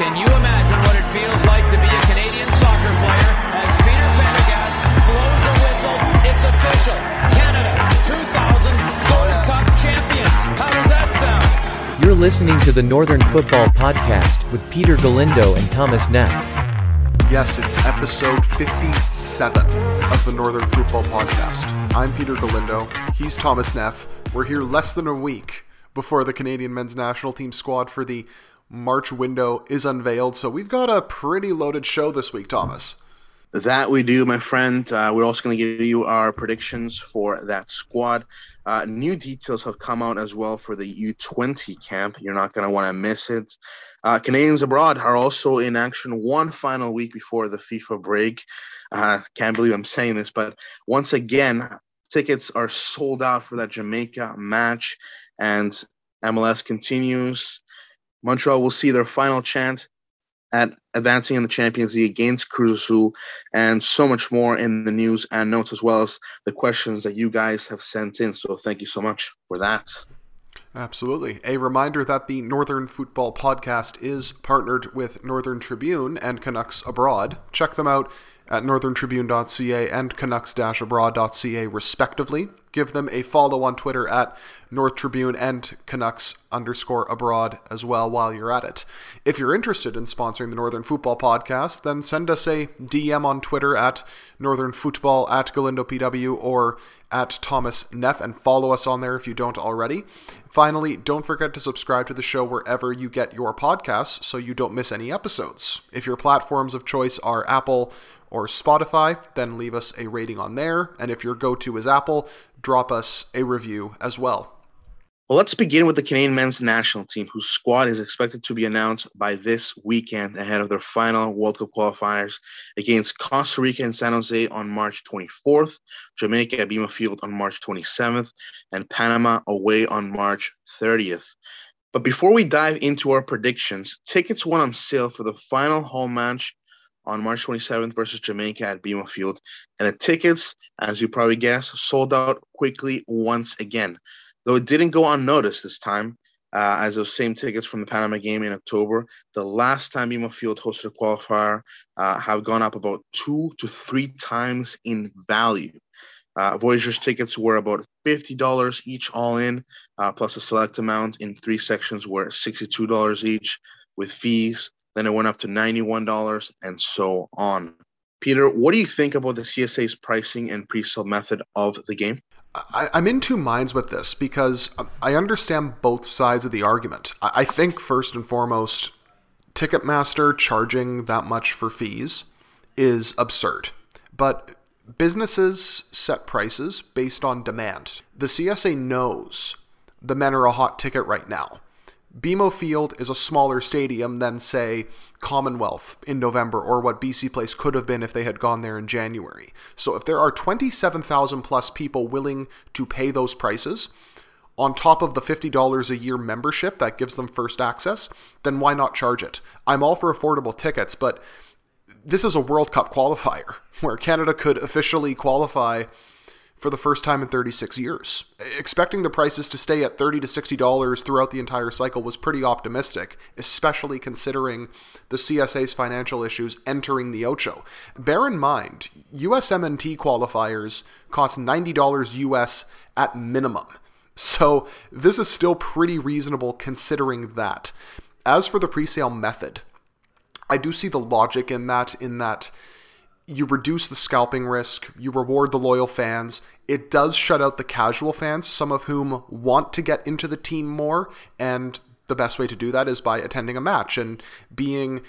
Can you imagine what it feels like to be a Canadian soccer player as Peter Prendergast blows the whistle? It's official. Canada, 2000 Gold Cup champions. How does that sound? You're listening to the Northern Football Podcast with Peter Galindo and Thomas Neff. Yes, it's episode 57 of the Northern Football Podcast. I'm Peter Galindo. He's Thomas Neff. We're here less than a week before the Canadian men's national team squad for the March window is unveiled. So we've got a pretty loaded show this week, Thomas. That we do, my friend. Uh, we're also going to give you our predictions for that squad. Uh, new details have come out as well for the U20 camp. You're not going to want to miss it. Uh, Canadians abroad are also in action one final week before the FIFA break. Uh, can't believe I'm saying this, but once again, tickets are sold out for that Jamaica match, and MLS continues Montreal will see their final chance at advancing in the Champions League against Cruz Azul, and so much more in the news and notes, as well as the questions that you guys have sent in. So thank you so much for that. Absolutely. A reminder that the Northern Football Podcast is partnered with Northern Tribune and Canucks Abroad. Check them out at northerntribune.ca and canucks-abroad.ca respectively. Give them a follow on Twitter at North Tribune and Canucks underscore abroad as well while you're at it. If you're interested in sponsoring the Northern Football Podcast, then send us a DM on Twitter at Northern Football at Galindo PW or at Thomas Neff and follow us on there if you don't already. Finally, don't forget to subscribe to the show wherever you get your podcasts so you don't miss any episodes. If your platforms of choice are Apple or Spotify, then leave us a rating on there. And if your go to is Apple, drop us a review as well. Well, let's begin with the Canadian men's national team, whose squad is expected to be announced by this weekend ahead of their final World Cup qualifiers against Costa Rica and San Jose on March 24th, Jamaica at BMO Field on March 27th, and Panama away on March 30th. But before we dive into our predictions, tickets went on sale for the final home match on March 27th versus Jamaica at BMO Field, and the tickets, as you probably guessed, sold out quickly once again though it didn't go unnoticed this time, uh, as those same tickets from the Panama game in October. The last time BMO Field hosted a qualifier uh, have gone up about two to three times in value. Uh, Voyageurs tickets were about $50 each all in, uh, plus a select amount in three sections were $62 each with fees. Then it went up to $91 and so on. Peter, what do you think about the CSA's pricing and pre sale method of the game? I, am in two minds with this because um, I understand both sides of the argument. I think, first and foremost, Ticketmaster charging that much for fees is absurd. But businesses set prices based on demand. The CSA knows the men are a hot ticket right now. BMO Field is a smaller stadium than, say, Commonwealth in November or what BC Place could have been if they had gone there in January. So if there are 27,000 plus people willing to pay those prices, on top of the $50 a year membership that gives them first access, then why not charge it? I'm all for affordable tickets, but this is a World Cup qualifier where Canada could officially qualify for the first time in 36 years. Expecting the prices to stay at 30 to 60 dollars throughout the entire cycle was pretty optimistic, especially considering the CSA's financial issues entering the Ocho. Bear in mind, USMNT qualifiers cost $90 US at minimum. So, this is still pretty reasonable considering that. As for the presale method, I do see the logic in that in that you reduce the scalping risk, you reward the loyal fans. It does shut out the casual fans, some of whom want to get into the team more, and the best way to do that is by attending a match and being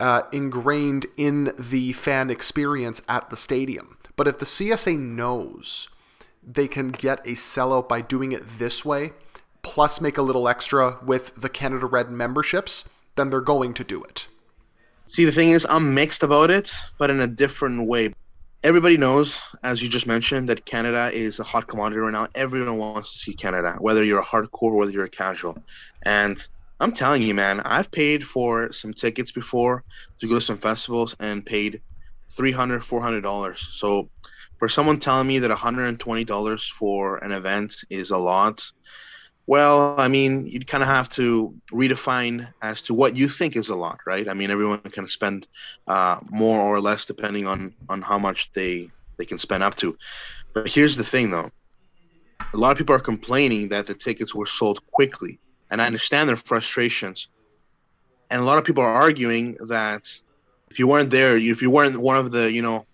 uh, ingrained in the fan experience at the stadium. But if the CSA knows they can get a sellout by doing it this way, plus make a little extra with the Canada Red memberships, then they're going to do it. See, the thing is, I'm mixed about it, but in a different way. Everybody knows, as you just mentioned, that Canada is a hot commodity right now. Everyone wants to see Canada, whether you're a hardcore or whether you're a casual. And I'm telling you, man, I've paid for some tickets before to go to some festivals and paid $300, $400. So for someone telling me that $120 for an event is a lot, Well, I mean, you'd kind of have to redefine as to what you think is a lot, right? I mean, everyone can spend uh, more or less depending on on how much they they can spend up to. But here's the thing, though: a lot of people are complaining that the tickets were sold quickly, and I understand their frustrations. And a lot of people are arguing that if you weren't there, if you weren't one of the, you know,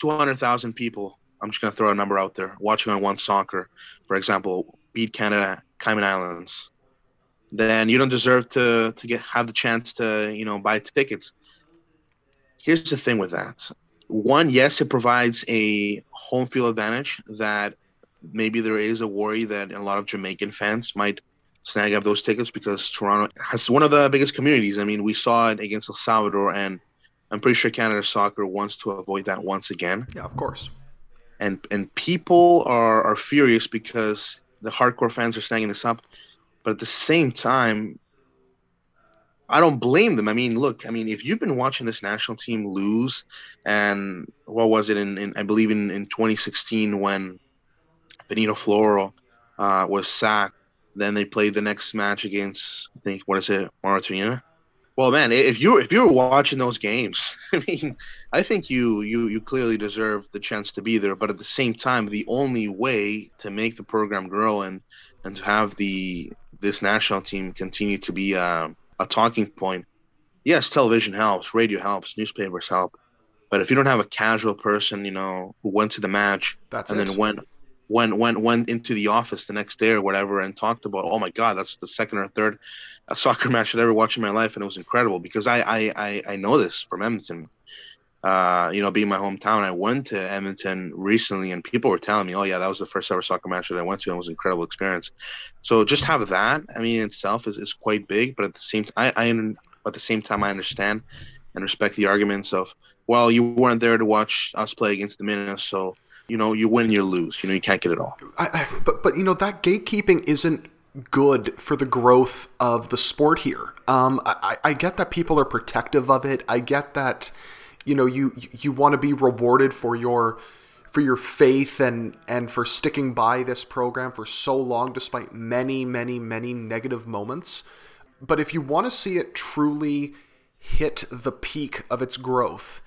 200,000 people, I'm just going to throw a number out there, watching on One Soccer, for example, beat Canada, Cayman Islands, then you don't deserve to to get have the chance to you know buy tickets. Here's the thing with that. One, yes, it provides a home field advantage that maybe there is a worry that a lot of Jamaican fans might snag up those tickets because Toronto has one of the biggest communities. I mean, we saw it against El Salvador, and I'm pretty sure Canada Soccer wants to avoid that once again. Yeah, of course. And and people are are furious because the hardcore fans are snagging this up, but at the same time, I don't blame them. I mean, look, I mean, if you've been watching this national team lose, and what was it in, in I believe in, in 2016 when Benito Floro uh, was sacked, then they played the next match against I think what is it, Mauritania. Well, man, if you if you were watching those games, I mean, I think you you you clearly deserve the chance to be there. But at the same time, the only way to make the program grow and and to have the this national team continue to be uh, a talking point, yes, television helps, radio helps, newspapers help. But if you don't have a casual person, you know, who went to the match That's and it. then went went went went into the office the next day or whatever and talked about, oh my God, that's the second or third soccer match I'd ever watched in my life, and it was incredible because I I I, I know this from Edmonton. Uh, you know, being my hometown, I went to Edmonton recently, and people were telling me, "Oh yeah, that was the first ever soccer match that I went to, and it was an incredible experience." So just have that. I mean, itself is, is quite big, but at the same I, I at the same time I understand and respect the arguments of, well, you weren't there to watch us play against the Minnesota, so you know, you win, you lose. You know, you can't get it all. I, I, but but you know that gatekeeping isn't good for the growth of the sport here. Um, I, I get that people are protective of it. I get that you know you you want to be rewarded for your for your faith and and for sticking by this program for so long despite many many many negative moments. But if you want to see it truly hit the peak of its growth,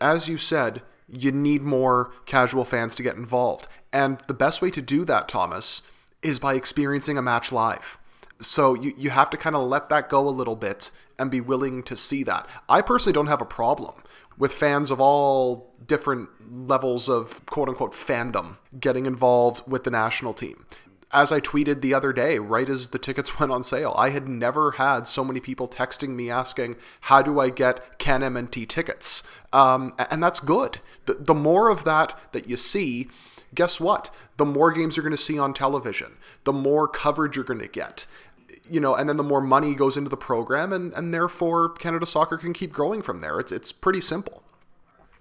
as you said, you need more casual fans to get involved. And the best way to do that, Thomas, is by experiencing a match live. So you, you have to kind of let that go a little bit and be willing to see that. I personally don't have a problem with fans of all different levels of quote unquote fandom getting involved with the national team. As I tweeted the other day, right as the tickets went on sale, I had never had so many people texting me asking, How do I get Can MNT tickets? Um, and that's good. The, the more of that that you see, guess what? The more games you're going to see on television, the more coverage you're going to get. You know, and then the more money goes into the program, and, and therefore Canada Soccer can keep growing from there. It's, it's pretty simple.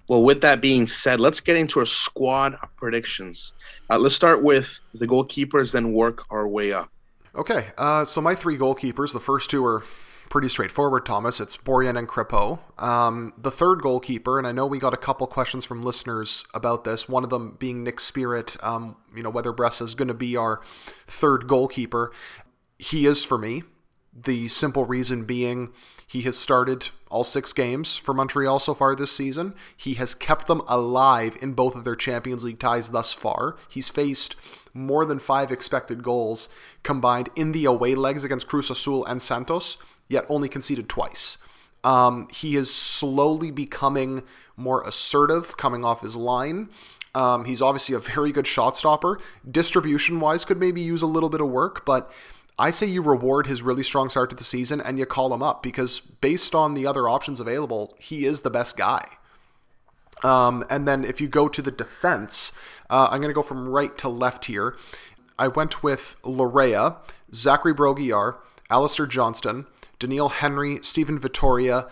Well, with that being said, let's get into our squad predictions. Uh, let's start with the goalkeepers, then work our way up. Okay, uh, so my three goalkeepers, the first two are pretty straightforward, Thomas. It's Borjan and Crépeau. Um, the third goalkeeper, and I know we got a couple questions from listeners about this. One of them being Nick Spirit. Um, you know whether Breza is going to be our third goalkeeper. He is for me. The simple reason being he has started all six games for Montreal so far this season. He has kept them alive in both of their Champions League ties thus far. He's faced more than five expected goals combined in the away legs against Cruz Azul and Santos yet only conceded twice. Um, he is slowly becoming more assertive coming off his line. Um, he's obviously a very good shot stopper. Distribution wise, could maybe use a little bit of work, but I say you reward his really strong start to the season and you call him up because based on the other options available, he is the best guy. Um, and then if you go to the defense, uh, I'm going to go from right to left here. I went with Laryea, Zachary Brault-Guillard, Alistair Johnston, Doneil Henry, Stephen Vitória,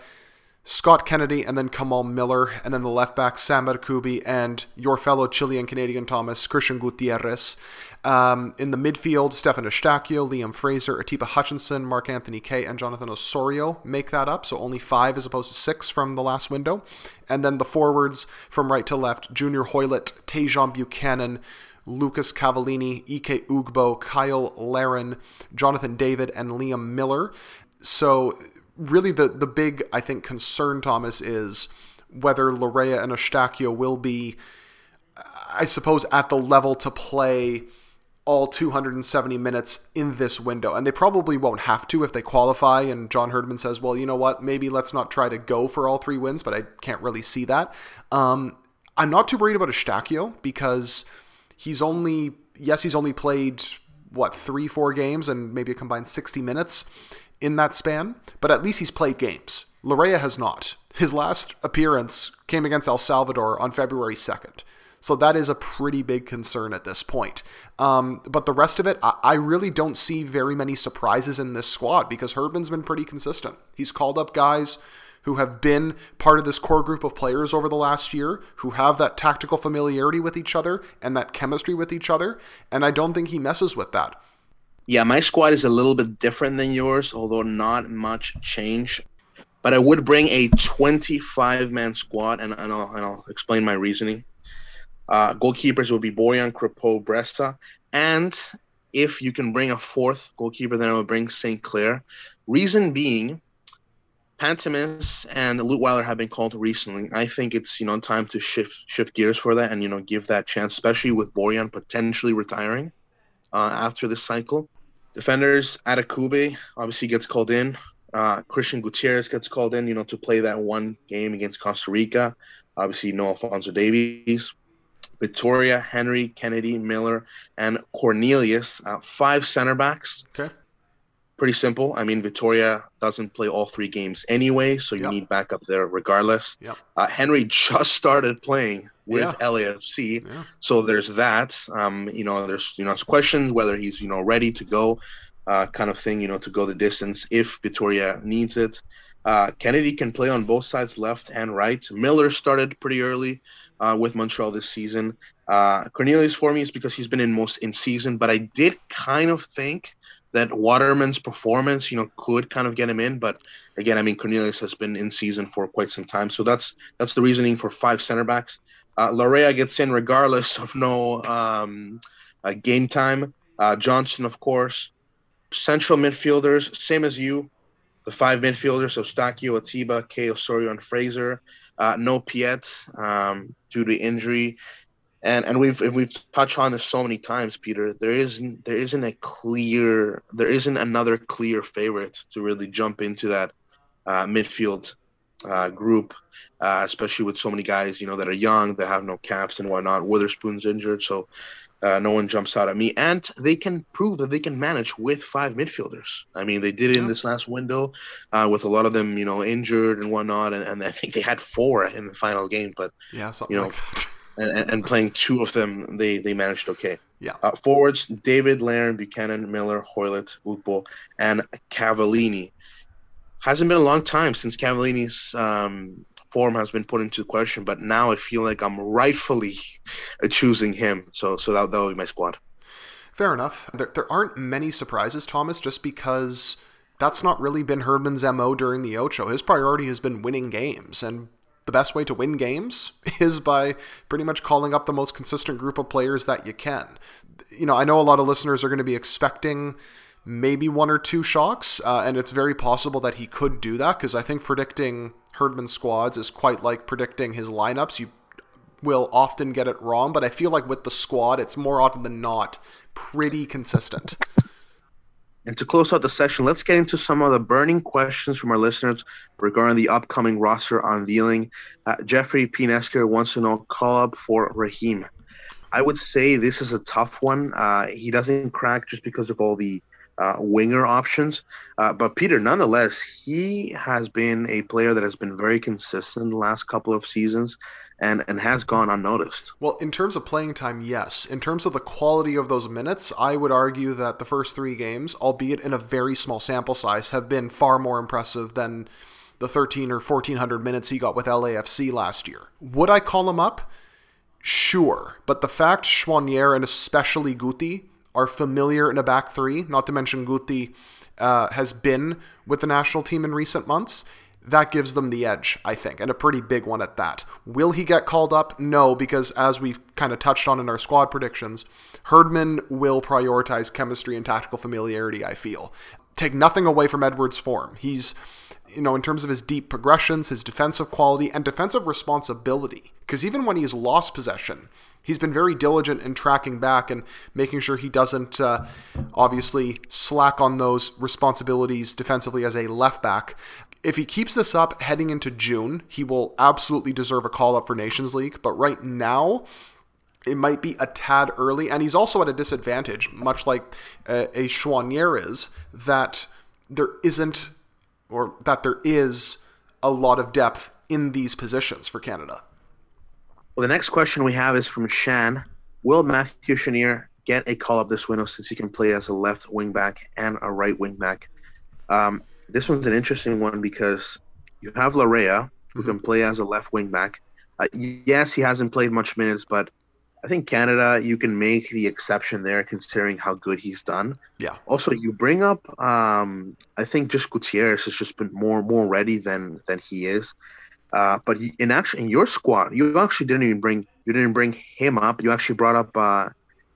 Scott Kennedy, and then Kamal Miller, and then the left back Sam Kubi and your fellow Chilean Canadian Thomas, Christian Gutierrez. Um, in the midfield, Stefan Eustaquio, Liam Fraser, Atiba Hutchinson, Mark Anthony Kaye, and Jonathan Osorio make that up. So only five as opposed to six from the last window. And then the forwards from right to left, Junior Hoilett, Tajon Buchanan, Lucas Cavallini, Ike Ugbo, Kyle Larin, Jonathan David, and Liam Miller. So really the the big I think concern Thomas is whether Laryea and Eustaquio will be I suppose at the level to play all 270 minutes in this window. And they probably won't have to if they qualify. And John Herdman says, well, you know what? Maybe let's not try to go for all three wins, but I can't really see that. Um, I'm not too worried about Eustaquio because he's only, yes, he's only played, what, three, four games and maybe a combined 60 minutes in that span, but at least he's played games. Laryea has not. His last appearance came against El Salvador on February 2nd. So that is a pretty big concern at this point. Um, but the rest of it, I, I really don't see very many surprises in this squad because Herdman's been pretty consistent. He's called up guys who have been part of this core group of players over the last year, who have that tactical familiarity with each other and that chemistry with each other. And I don't think he messes with that. Yeah, my squad is a little bit different than yours, although not much change. But I would bring a 25 man squad, and, and, I'll, and I'll explain my reasoning. Uh, goalkeepers will be Borjan, Crépeau, Breza. And if you can bring a fourth goalkeeper, then I would bring St. Clair. Reason being, Pantemis and Leutwiler have been called recently. I think it's you know time to shift shift gears for that and you know give that chance, especially with Borjan potentially retiring uh, after this cycle. Defenders, Adekugbe obviously gets called in. Uh, Christian Gutierrez gets called in, you know, to play that one game against Costa Rica. Obviously, no Alfonso Davies. Vitória, Henry, Kennedy, Miller, and Cornelius. Uh, five center backs. Okay. Pretty simple. I mean, Vitória doesn't play all three games anyway, so you yep. need backup there regardless. Yep. Uh, Henry just started playing with yeah. LAFC, Yeah. so there's that. Um, you know, there's you know questions whether he's you know ready to go, uh, kind of thing. You know, to go the distance if Vitória needs it. Uh, Kennedy can play on both sides, left and right. Miller started pretty early uh, with Montreal this season. Uh, Cornelius for me is because he's been in most in season, but I did kind of think that Waterman's performance, you know, could kind of get him in. But again, I mean, Cornelius has been in season for quite some time, so that's that's the reasoning for five center backs. Uh, Laryea gets in regardless of no um, uh, game time. Uh, Johnston, of course. Central midfielders, same as you. The five midfielders, so Eustaquio, Atiba, Kaye Osorio, and Fraser. Uh, no Piette um, due to injury, and and we've we've touched on this so many times, Peter. There isn't there isn't a clear there isn't another clear favorite to really jump into that uh, midfield uh, group, uh, especially with so many guys you know that are young, that have no caps and whatnot. Witherspoon's injured, so uh, no one jumps out at me, and they can prove that they can manage with five midfielders. I mean, they did it in this last window, uh, with a lot of them, you know, injured and whatnot, and, and I think they had four in the final game, but Yeah, something You know, like and, and- playing two of them, they they managed okay. Yeah. Uh, forwards: David, Larin, Buchanan, Miller, Hoilett, Ugbo, and Cavallini. Hasn't been a long time since Cavallini's um, form has been put into question, but now I feel like I'm rightfully choosing him. So so that that be my squad. Fair enough. There, there aren't many surprises, Thomas, just because that's not really been Herdman's MO during the Ocho. His priority has been winning games, and the best way to win games is by pretty much calling up the most consistent group of players that you can. You know, I know a lot of listeners are going to be expecting maybe one or two shocks, uh, and it's very possible that he could do that because I think predicting Herdman's squads is quite like predicting his lineups. You will often get it wrong, but I feel like with the squad, it's more often than not pretty consistent. And to close out the session, let's get into some of the burning questions from our listeners regarding the upcoming roster unveiling. Uh, Jeffrey P. Nesker wants to know call up for Raheem. I would say this is a tough one. Uh, he doesn't crack just because of all the uh, winger options. Uh, but Peter, nonetheless, he has been a player that has been very consistent the last couple of seasons and, and has gone unnoticed. Well, in terms of playing time, yes. In terms of the quality of those minutes, I would argue that the first three games, albeit in a very small sample size, have been far more impressive than the 13 or 1400 minutes he got with LAFC last year. Would I call him up? Sure. But the fact Choinière and especially Guti are familiar in a back three, not to mention Guti uh, has been with the national team in recent months, that gives them the edge, I think, and a pretty big one at that. Will he get called up? No, because as we've kind of touched on in our squad predictions, Herdman will prioritize chemistry and tactical familiarity, I feel. Take nothing away from Edwards' form. He's, you know, in terms of his deep progressions, his defensive quality, and defensive responsibility, because even when he's lost possession, he's been very diligent in tracking back and making sure he doesn't uh, obviously slack on those responsibilities defensively as a left back. If he keeps this up heading into June, he will absolutely deserve a call up for Nations League. But right now, it might be a tad early, and he's also at a disadvantage, much like uh, a Choinière is, that there isn't, or that there is a lot of depth in these positions for Canada. Well, the next question we have is from Shan. Will Matthew Choinière get a call up this window since he can play as a left wing back and a right wing back? Um, this one's an interesting one because you have Laryea, who mm-hmm. can play as a left wing back. Uh, yes, he hasn't played much minutes, but I think Canada, you can make the exception there considering how good he's done. Yeah. Also, you bring up, um, I think just Gutierrez has just been more more ready than than he is. Uh, but in actually in your squad, you actually didn't even bring you didn't bring him up. You actually brought up uh,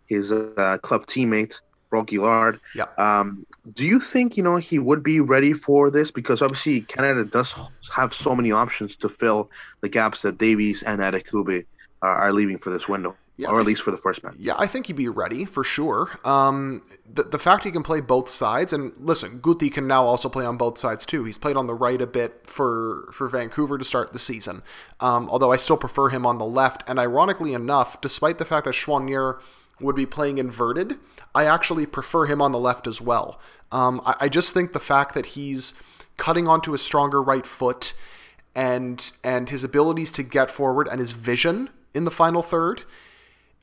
his uh, club teammate Brault-Guillard. Yeah. Um, do you think you know he would be ready for this? Because obviously Canada does have so many options to fill the gaps that Davies and Adekugbe are, are leaving for this window. Yeah, or at least for the first match. Yeah, I think he'd be ready for sure. Um, the, the fact he can play both sides, and listen, Guti can now also play on both sides too. He's played on the right a bit for for Vancouver to start the season. Um, although I still prefer him on the left. And ironically enough, despite the fact that Choinière would be playing inverted, I actually prefer him on the left as well. Um, I, I just think the fact that he's cutting onto a stronger right foot and and his abilities to get forward and his vision in the final third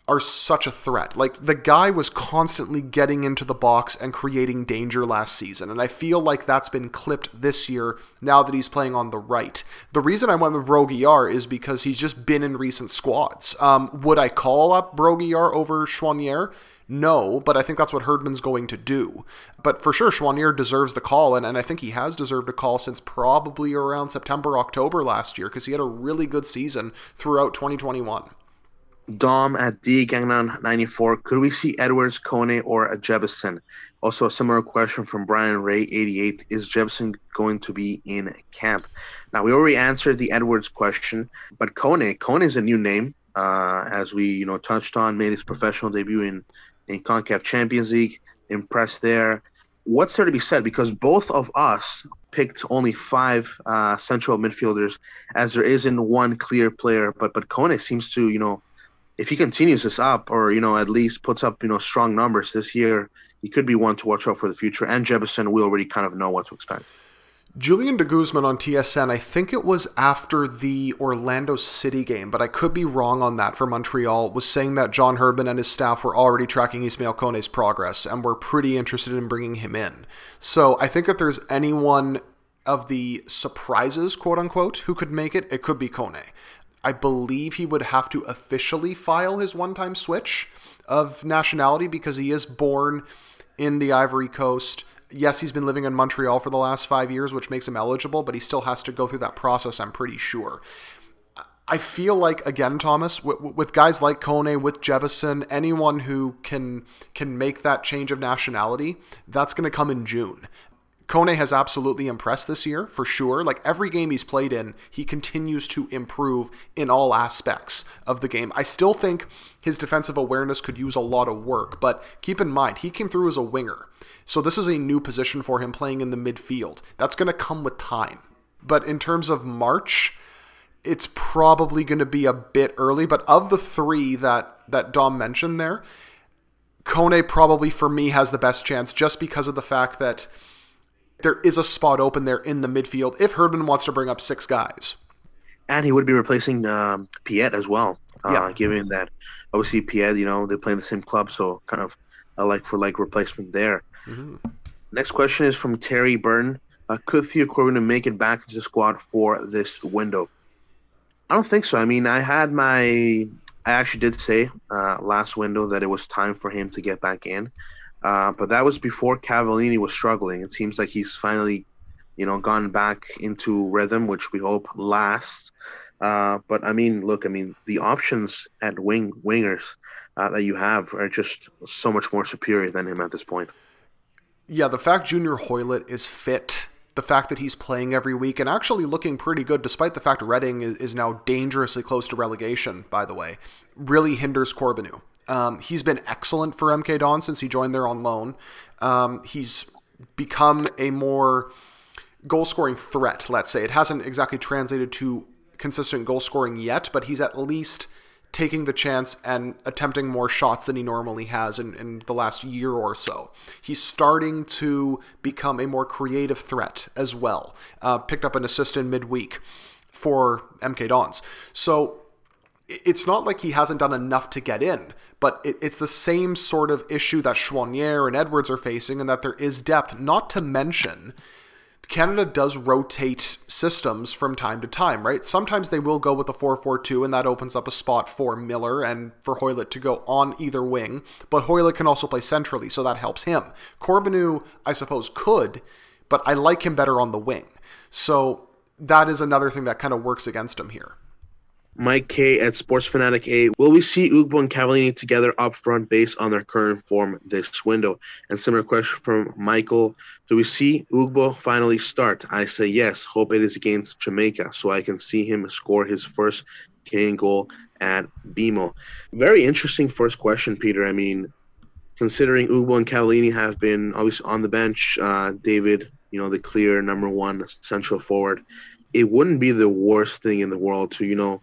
are such a threat. Like the guy was constantly getting into the box and creating danger last season, and I feel like that's been clipped this year now that he's playing on the right. The reason I went with Brault-Guillard is because he's just been in recent squads. Um, would I call up Brault-Guillard over Choinière? No, but I think that's what Herdman's going to do. But for sure, Choinière deserves the call, and, and I think he has deserved a call since probably around September, October last year, because he had a really good season throughout 2021. Dom at D Gangnam 94. Could we see Edwards, Kone, or a Jefferson? Also, a similar question from Brian Ray 88. Is Jefferson going to be in camp? Now, we already answered the Edwards question, but Kone, Kone is a new name, uh, as we you know touched on, made his professional debut in, in CONCACAF Champions League, impressed there. What's there to be said? Because both of us picked only five uh, central midfielders, as there isn't one clear player. But but Kone seems to you know if he continues this up, or you know, at least puts up you know strong numbers this year, he could be one to watch out for the future. And Jefferson, we already kind of know what to expect. Julian de Guzman on TSN, I think it was after the Orlando City game, but I could be wrong on that for Montreal, was saying that John Herdman and his staff were already tracking Ismail Kone's progress and were pretty interested in bringing him in. So I think if there's anyone of the surprises, quote unquote, who could make it, it could be Kone. I believe he would have to officially file his one time switch of nationality because he is born in the Ivory Coast. Yes, he's been living in Montreal for the last five years, which makes him eligible, but he still has to go through that process, I'm pretty sure. I feel like again, Thomas, with, with, guys like Kone, with Jefferson, anyone who can can make that change of nationality, that's going to come in June. Kone has absolutely impressed this year, for sure. Like every game he's played in, he continues to improve in all aspects of the game. I still think his defensive awareness could use a lot of work, but keep in mind, he came through as a winger. So this is a new position for him playing in the midfield. That's going to come with time. But in terms of March, it's probably going to be a bit early, but of the 3 that that Dom mentioned there, Kone probably for me has the best chance just because of the fact that there is a spot open there in the midfield if Herdman wants to bring up six guys. And he would be replacing um, Piette as well. Uh, yeah. Given that obviously Piette, you know, they play in the same club, so kind of a like for like replacement there. Mm-hmm. Next question is from Terry Burton. Uh, could Theo Corbeanu make it back into the squad for this window? I don't think so. I mean, I had my. I actually did say uh, last window that it was time for him to get back in. Uh, but that was before Cavallini was struggling. It seems like he's finally you know, gone back into rhythm, which we hope lasts. Uh, but I mean, look, I mean, the options at wing wingers uh, that you have are just so much more superior than him at this point. Yeah, the fact Junior Hoilett is fit, the fact that he's playing every week and actually looking pretty good, despite the fact Reading is, is now dangerously close to relegation, by the way, really hinders Corbeanu. Um, he's been excellent for MK Don since he joined there on loan. Um, he's become a more goal scoring threat, let's say. It hasn't exactly translated to consistent goal scoring yet, but he's at least taking the chance and attempting more shots than he normally has in, in the last year or so. He's starting to become a more creative threat as well. Uh, picked up an assist in midweek for MK Dons. So it's not like he hasn't done enough to get in, but it, it's the same sort of issue that Choinière and Edwards are facing, and that there is depth. Not to mention, Canada does rotate systems from time to time, right? Sometimes they will go with a 4 4 2, and that opens up a spot for Miller and for Hoilett to go on either wing. But Hoilett can also play centrally, so that helps him. Corbeanu, I suppose, could, but I like him better on the wing. So that is another thing that kind of works against him here. Mike K at Sports Fanatic A. Will we see Ugbo and Cavallini together up front based on their current form this window? And similar question from Michael. Do we see Ugbo finally start? I say yes. Hope it is against Jamaica so I can see him score his first Canadian goal at BMO. Very interesting first question, Peter. I mean, considering Ugbo and Cavallini have been obviously on the bench, uh, David, you know, the clear number one central forward, it wouldn't be the worst thing in the world to, you know,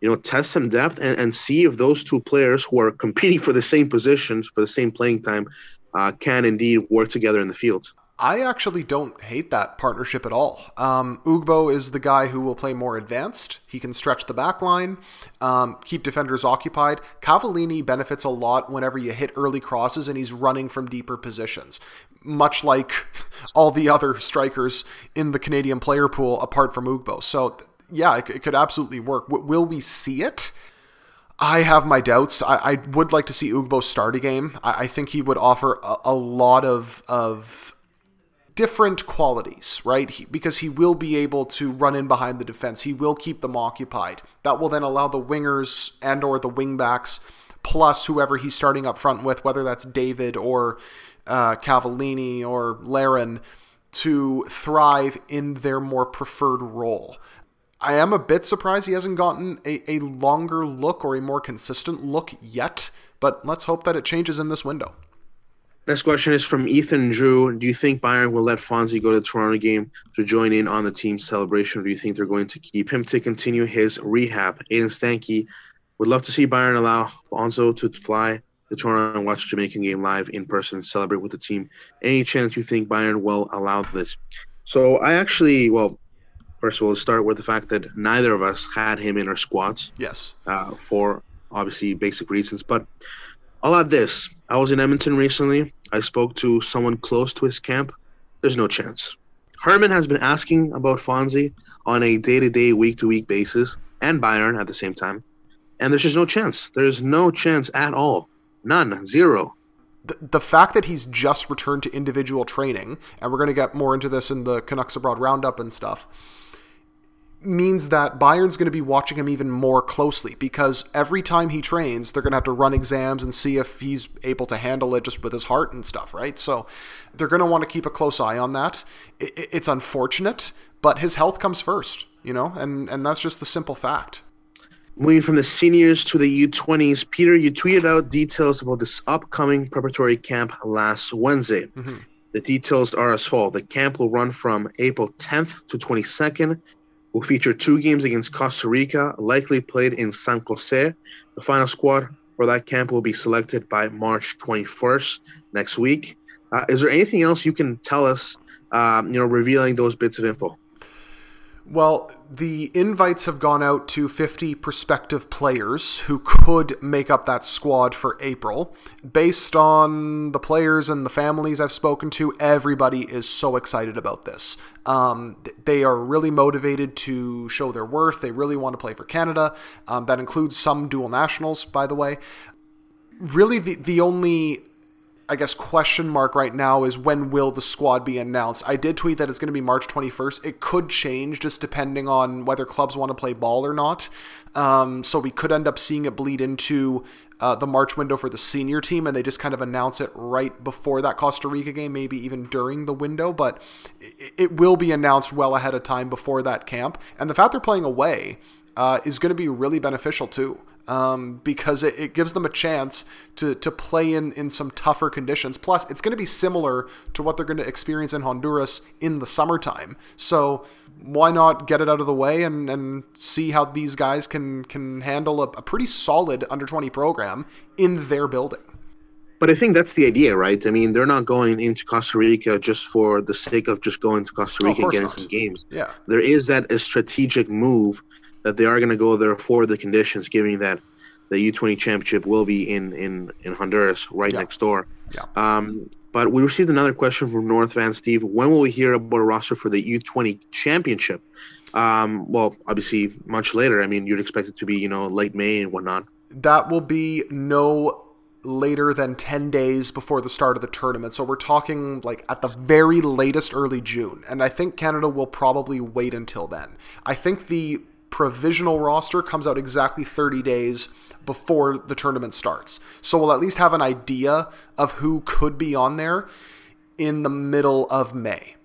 you know, test some depth and, and see if those two players who are competing for the same positions, for the same playing time, uh, can indeed work together in the field. I actually don't hate that partnership at all. Um, Ugbo is the guy who will play more advanced. He can stretch the back line, um, keep defenders occupied. Cavallini benefits a lot whenever you hit early crosses and he's running from deeper positions, much like all the other strikers in the Canadian player pool apart from Ugbo. So yeah, it, it could absolutely work. W- will we see it? I have my doubts. I, I, would like to see Ugbo start a game. I, I think he would offer a, a, lot of of different qualities, right? He, because he will be able to run in behind the defense. He will keep them occupied. That will then allow the wingers and or the wingbacks plus whoever he's starting up front with, whether that's David or uh, Cavallini or Larin, to thrive in their more preferred role. I am a bit surprised he hasn't gotten a, a longer look or a more consistent look yet, but let's hope that it changes in this window. Next question is from Ethan Drew. Do you think Bayern will let Fonzie go to the Toronto game to join in on the team's celebration, or do you think they're going to keep him to continue his rehab? Aiden Stanky would love to see Bayern allow Fonzo to fly to Toronto and watch Jamaican game live in person, and celebrate with the team. Any chance you think Bayern will allow this? So I actually, well, First of all, let's start with the fact that neither of us had him in our squads. Yes. Uh, for obviously basic reasons. But I'll add this. I was in Edmonton recently. I spoke to someone close to his camp. There's no chance. Herdman has been asking about Fonzie on a day to day, week to week basis, and Bayern at the same time. And there's just no chance. There's no chance at all. None. Zero. The, the fact that he's just returned to individual training, and we're going to get more into this in the Canucks Abroad Roundup and stuff, means that Bayern's going to be watching him even more closely because every time he trains, they're going to have to run exams and see if he's able to handle it just with his heart and stuff, right? So they're going to want to keep a close eye on that. It's unfortunate, but his health comes first, you know, and, and that's just the simple fact. Moving from the seniors to the U20s, Peter, you tweeted out details about this upcoming preparatory camp last Wednesday. Mm-hmm. The details are as follows. The camp will run from April 10th to 22nd will feature two games against Costa Rica, likely played in San Jose. The final squad for that camp will be selected by March 21st next week. Uh, is there anything else you can tell us, um, you know, revealing those bits of info? Well, the invites have gone out to 50 prospective players who could make up that squad for April. Based on the players and the families I've spoken to, everybody is so excited about this. Um, they are really motivated to show their worth. They really want to play for Canada. Um, that includes some dual nationals, by the way. Really, the, the only I guess, question mark right now is when will the squad be announced? I did tweet that it's going to be March 21st. It could change just depending on whether clubs want to play ball or not. Um, so we could end up seeing it bleed into uh, the March window for the senior team, and they just kind of announce it right before that Costa Rica game, maybe even during the window. But it, will be announced well ahead of time before that camp. And the fact they're playing away uh, is going to be really beneficial too um, because it, it, gives them a chance to, to play in, in some tougher conditions. Plus, it's going to be similar to what they're going to experience in Honduras in the summertime. So, why not get it out of the way and, and see how these guys can, can handle a, a pretty solid under 20 program in their building? But I think that's the idea, right? I mean, they're not going into Costa Rica just for the sake of just going to Costa Rica oh, and getting not. some games. Yeah. There is that a strategic move that they are going to go there for the conditions, given that the U20 championship will be in in in Honduras, right yeah. next door. Yeah. Um, but we received another question from North Van Steve. When will we hear about a roster for the U20 championship? Um, well, obviously much later. I mean, you'd expect it to be you know late May and whatnot. That will be no later than 10 days before the start of the tournament. So we're talking like at the very latest early June. And I think Canada will probably wait until then. I think the provisional roster comes out exactly 30 days before the tournament starts. So we'll at least have an idea of who could be on there in the middle of May.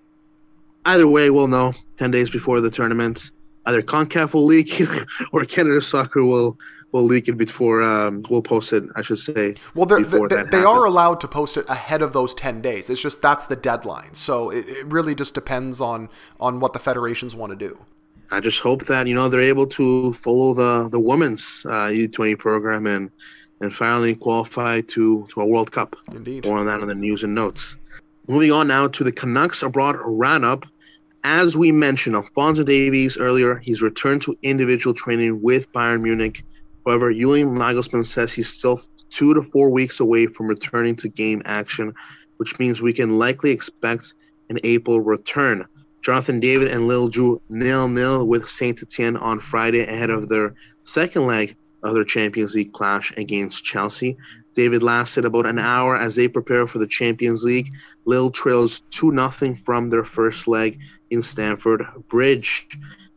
Either way, we'll know 10 days before the tournament. Either CONCACAF will leak or Canada Soccer will will leak it before um, we'll post it. I should say. Well, they, they are allowed to post it ahead of those ten days. It's just that's the deadline. So it, it really just depends on on what the federations want to do. I just hope that you know they're able to follow the the women's uh, U20 program and and finally qualify to to a World Cup. Indeed. More on that in the news and notes. Moving on now to the Canucks abroad roundup. As we mentioned, Alfonso Davies earlier, he's returned to individual training with Bayern Munich. However, Julian Nagelsmann says he's still two to four weeks away from returning to game action, which means we can likely expect an April return. Jonathan David and Lille drew nil nil with Saint Etienne on Friday ahead of their second leg of their Champions League clash against Chelsea. David lasted about an hour as they prepare for the Champions League. Lille trails 2 0 from their first leg in Stamford Bridge.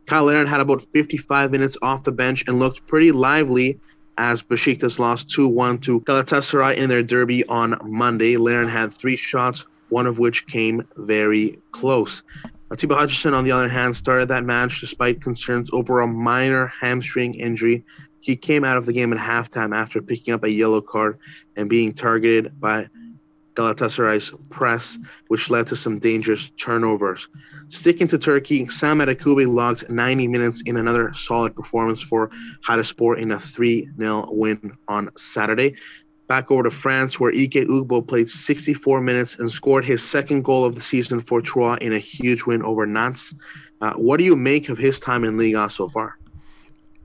Kyle Larin had about 55 minutes off the bench and looked pretty lively as Besiktas lost 2 1 to Galatasaray in their derby on Monday. Larin had three shots, one of which came very close. Atiba Hutchinson, on the other hand, started that match despite concerns over a minor hamstring injury. He came out of the game at halftime after picking up a yellow card and being targeted by Galatasaray's press, which led to some dangerous turnovers. Sticking to Turkey, Sam Adekugbe logged 90 minutes in another solid performance for Hatayspor in a 3 0 win on Saturday back over to France, where Ike Ugbo played 64 minutes and scored his second goal of the season for Troyes in a huge win over Nantes. Uh, what do you make of his time in Liga so far?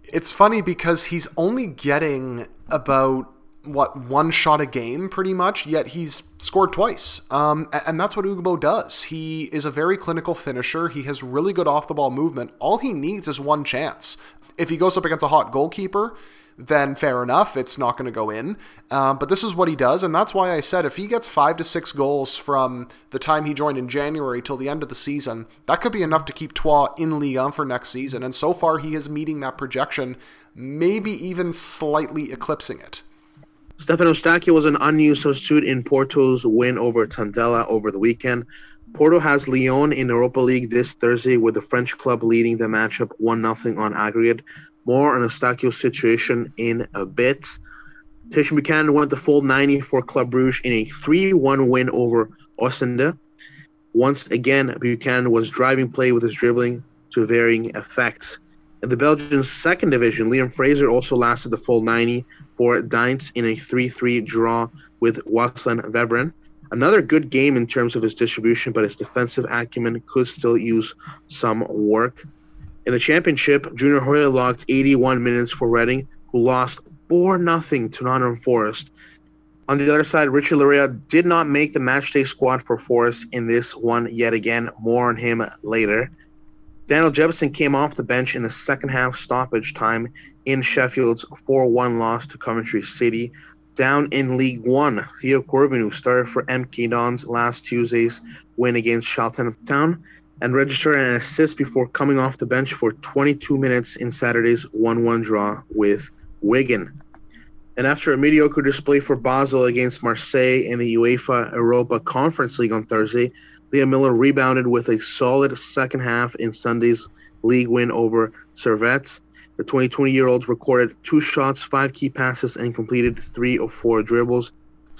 It's funny because he's only getting about what one shot a game pretty much yet he's scored twice. Um, and that's what Ugbo does. He is a very clinical finisher. He has really good off the ball movement. All he needs is one chance. If he goes up against a hot goalkeeper then fair enough, it's not going to go in. Um, but this is what he does, and that's why I said if he gets five to six goals from the time he joined in January till the end of the season, that could be enough to keep Troyes in Ligue 1 for next season. And so far, he is meeting that projection, maybe even slightly eclipsing it. Stefano Eustáquio was an unused substitute in Porto's win over Tondela over the weekend. Porto has Lyon in Europa League this Thursday, with the French club leading the matchup 1 0 on aggregate. More on Eustáquio's situation in a bit. Tajon Buchanan went the full 90 for Club Brugge in a 3 1 win over Ostende. Once again, Buchanan was driving play with his dribbling to varying effects. In the Belgian second division, Liam Fraser also lasted the full 90 for Deinze in a 3 3 draw with Waasland Beveren. Another good game in terms of his distribution, but his defensive acumen could still use some work. In the championship, Junior Hoilett logged 81 minutes for Reading, who lost 4 0 to Nottingham Forest. On the other side, Richie Laryea did not make the matchday squad for Forest in this one yet again. More on him later. Daniel Jebbison came off the bench in the second half stoppage time in Sheffield's 4 1 loss to Coventry City. Down in League One, Theo Corbin, who started for MK Dons last Tuesday's win against Charlton Town, and registered an assist before coming off the bench for 22 minutes in Saturday's 1 1 draw with Wigan. And after a mediocre display for Basel against Marseille in the UEFA Europa Conference League on Thursday, Liam Miller rebounded with a solid second half in Sunday's league win over Servette. The 2020 year old recorded two shots, five key passes, and completed three or four dribbles.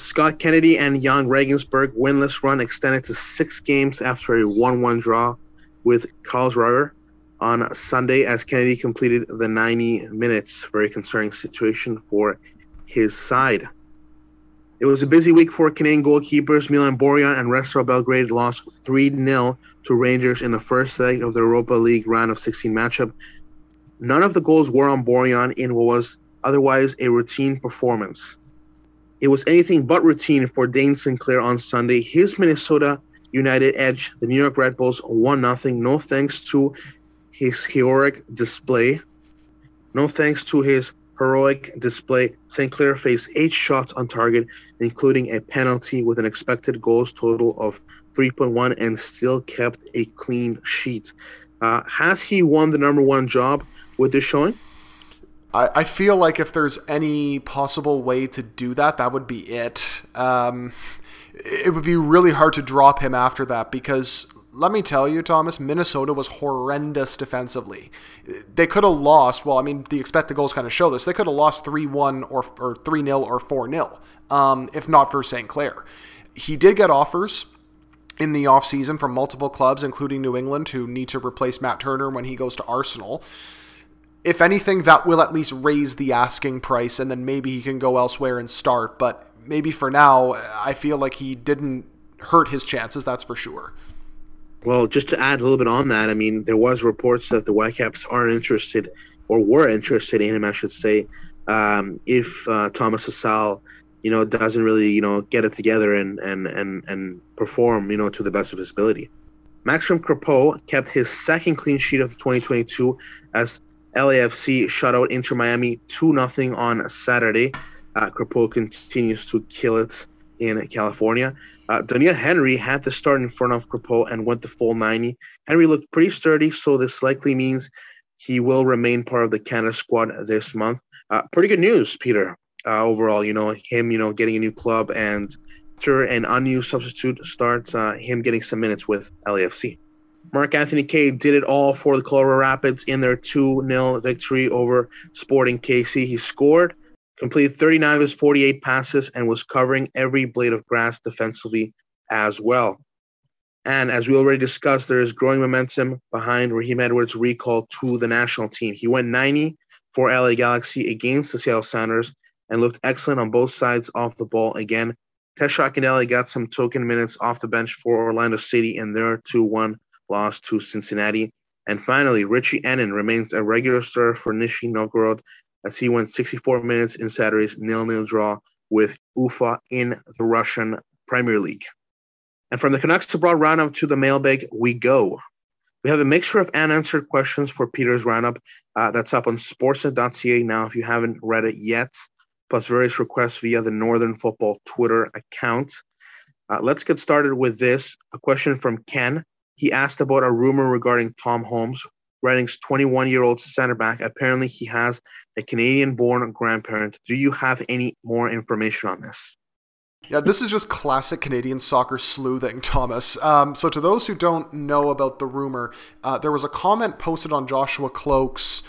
Scott Kennedy and Jahn Regensburg winless run extended to six games after a 1 1 draw with Karlsruhe on Sunday as Kennedy completed the 90 minutes. Very concerning situation for his side. It was a busy week for Canadian goalkeepers. Milan Borjan and Red Star Belgrade lost 3 0 to Rangers in the first leg of the Europa League round of 16 matchup. None of the goals were on Borjan in what was otherwise a routine performance. It was anything but routine for Dayne St. Clair on Sunday. His Minnesota United edge the New York Red Bulls 1 0. No thanks to his heroic display. No thanks to his heroic display, St. Clair faced eight shots on target, including a penalty with an expected goals total of 3.1 and still kept a clean sheet. Uh, has he won the number one job with this showing? I, I feel like if there's any possible way to do that, that would be it. Um, it would be really hard to drop him after that because let me tell you, Thomas, Minnesota was horrendous defensively. They could have lost, well, I mean, the expected goals kind of show this. They could have lost 3 1 or, or 3 0 or 4 0, um, if not for St. Clair. He did get offers in the offseason from multiple clubs, including New England, who need to replace Matt Turner when he goes to Arsenal. If anything, that will at least raise the asking price, and then maybe he can go elsewhere and start. But maybe for now, I feel like he didn't hurt his chances, that's for sure. Well, just to add a little bit on that, I mean, there was reports that the Whitecaps aren't interested, or were interested in him, I should say, um, if uh, Thomas Hasal, you know, doesn't really, you know, get it together and and and and perform, you know, to the best of his ability. Maxime Crepeau kept his second clean sheet of 2022 as LAFC shut out Inter Miami 2 0 on Saturday. Uh, Crepeau continues to kill it in California. Uh, Doneil Henry had to start in front of Crepeau and went the full 90. Henry looked pretty sturdy, so this likely means he will remain part of the Canada squad this month. Uh, pretty good news, Peter. Uh, overall, you know him, you know getting a new club and after an unused substitute starts, uh, him getting some minutes with LAFC. Mark Anthony Kaye did it all for the Colorado Rapids in their 2 0 victory over Sporting KC. He scored, completed 39 of his 48 passes, and was covering every blade of grass defensively as well. And as we already discussed, there is growing momentum behind Raheem Edwards' recall to the national team. He went 90 for LA Galaxy against the Seattle Sounders and looked excellent on both sides off the ball again. Tesho Akindele got some token minutes off the bench for Orlando City in their 2 1 loss to Cincinnati. And finally, Richie Ennin remains a regular starter for Nizhny Novgorod as he went 64 minutes in Saturday's nil-nil draw with Ufa in the Russian Premier League. And from the Canucks abroad roundup to the mailbag, we go. We have a mixture of unanswered questions for Peter's roundup. Uh, that's up on sportsnet.ca now if you haven't read it yet, plus various requests via the Northern Football Twitter account. Uh, let's get started with this. A question from Ken. He asked about a rumor regarding Tom Holmes, Reading's 21 year old center back. Apparently, he has a Canadian born grandparent. Do you have any more information on this? Yeah, this is just classic Canadian soccer sleuthing, Thomas. Um, so, to those who don't know about the rumor, uh, there was a comment posted on Joshua Kloke's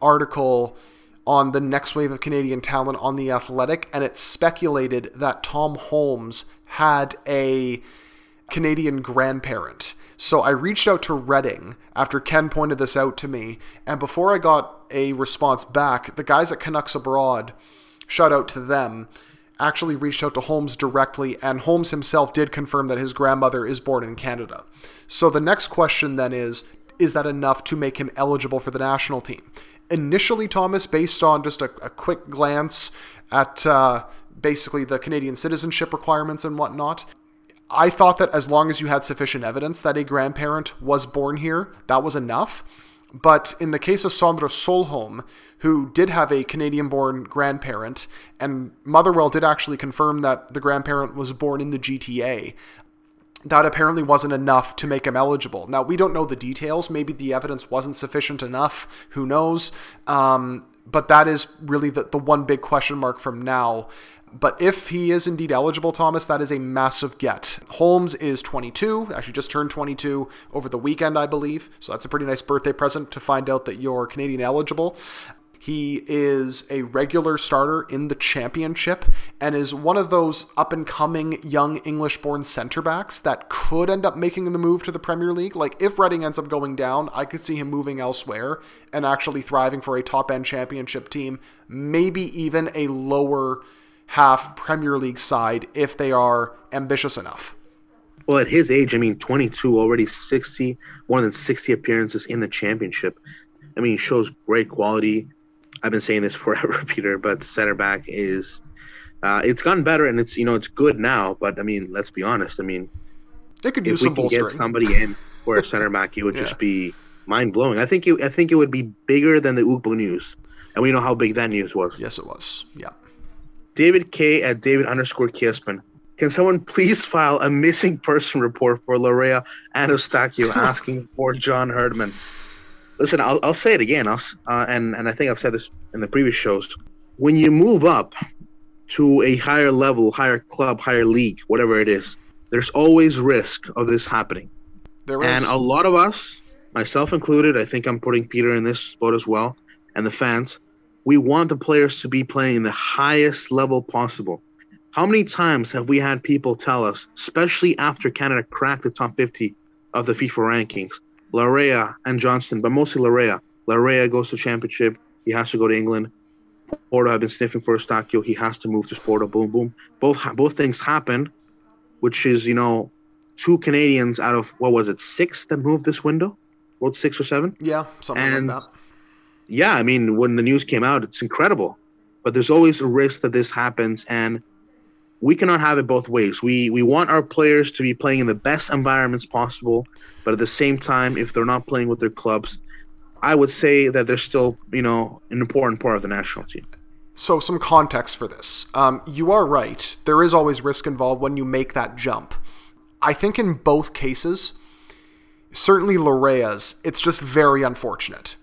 article on the next wave of Canadian talent on The Athletic, and it speculated that Tom Holmes had a Canadian grandparent. So I reached out to Reading after Ken pointed this out to me, and before I got a response back, the guys at Canucks Abroad, shout out to them, actually reached out to Holmes directly, and Holmes himself did confirm that his grandmother is born in Canada. So the next question then is is that enough to make him eligible for the national team? Initially, Thomas, based on just a, a quick glance at uh, basically the Canadian citizenship requirements and whatnot, I thought that as long as you had sufficient evidence that a grandparent was born here, that was enough. But in the case of Sondre Solholm, who did have a Canadian born grandparent, and Motherwell did actually confirm that the grandparent was born in the GTA, that apparently wasn't enough to make him eligible. Now, we don't know the details. Maybe the evidence wasn't sufficient enough. Who knows? Um, but that is really the, the one big question mark from now. But if he is indeed eligible, Thomas, that is a massive get. Holmes is 22, actually just turned 22 over the weekend, I believe. So that's a pretty nice birthday present to find out that you're Canadian eligible. He is a regular starter in the championship and is one of those up and coming young English born center backs that could end up making the move to the Premier League. Like, if Reading ends up going down, I could see him moving elsewhere and actually thriving for a top end championship team, maybe even a lower half Premier League side if they are ambitious enough. Well, at his age, I mean, 22, already 60, more than 60 appearances in the championship. I mean, he shows great quality I've been saying this forever, Peter, but center back is uh, it's gotten better and it's you know it's good now. But I mean, let's be honest. I mean, it could use some bolstering. Get somebody in for a center back, it would yeah. just be mind blowing. I think it, I think it would be bigger than the Ugbo news, and we know how big that news was. Yes, it was. Yeah. David K at David underscore Kiesman. Can someone please file a missing person report for Laryea and Eustaquio asking for John Herdman? listen, I'll, I'll say it again. I'll, uh, and and I think I've said this in the previous shows. When you move up to a higher level, higher club, higher league, whatever it is, there's always risk of this happening. There is. And a lot of us, myself included, I think I'm putting Peter in this boat as well, and the fans, we want the players to be playing the highest level possible. How many times have we had people tell us, especially after Canada cracked the top 50 of the FIFA rankings, Laryea and Johnston, but mostly Laryea. Laryea goes to championship. He has to go to England. Porto have been sniffing for Eustaquio. He has to move to Porto. Boom, boom. Both both things happened, which is you know, two Canadians out of what was it six that moved this window, what six or seven? Yeah, something and, like that. Yeah, I mean, when the news came out, it's incredible. But there's always a risk that this happens, and we cannot have it both ways. We we want our players to be playing in the best environments possible, but at the same time, if they're not playing with their clubs, I would say that they're still, you know, an important part of the national team. So, some context for this. Um, you are right. There is always risk involved when you make that jump. I think in both cases, certainly Laryea's, it's just very unfortunate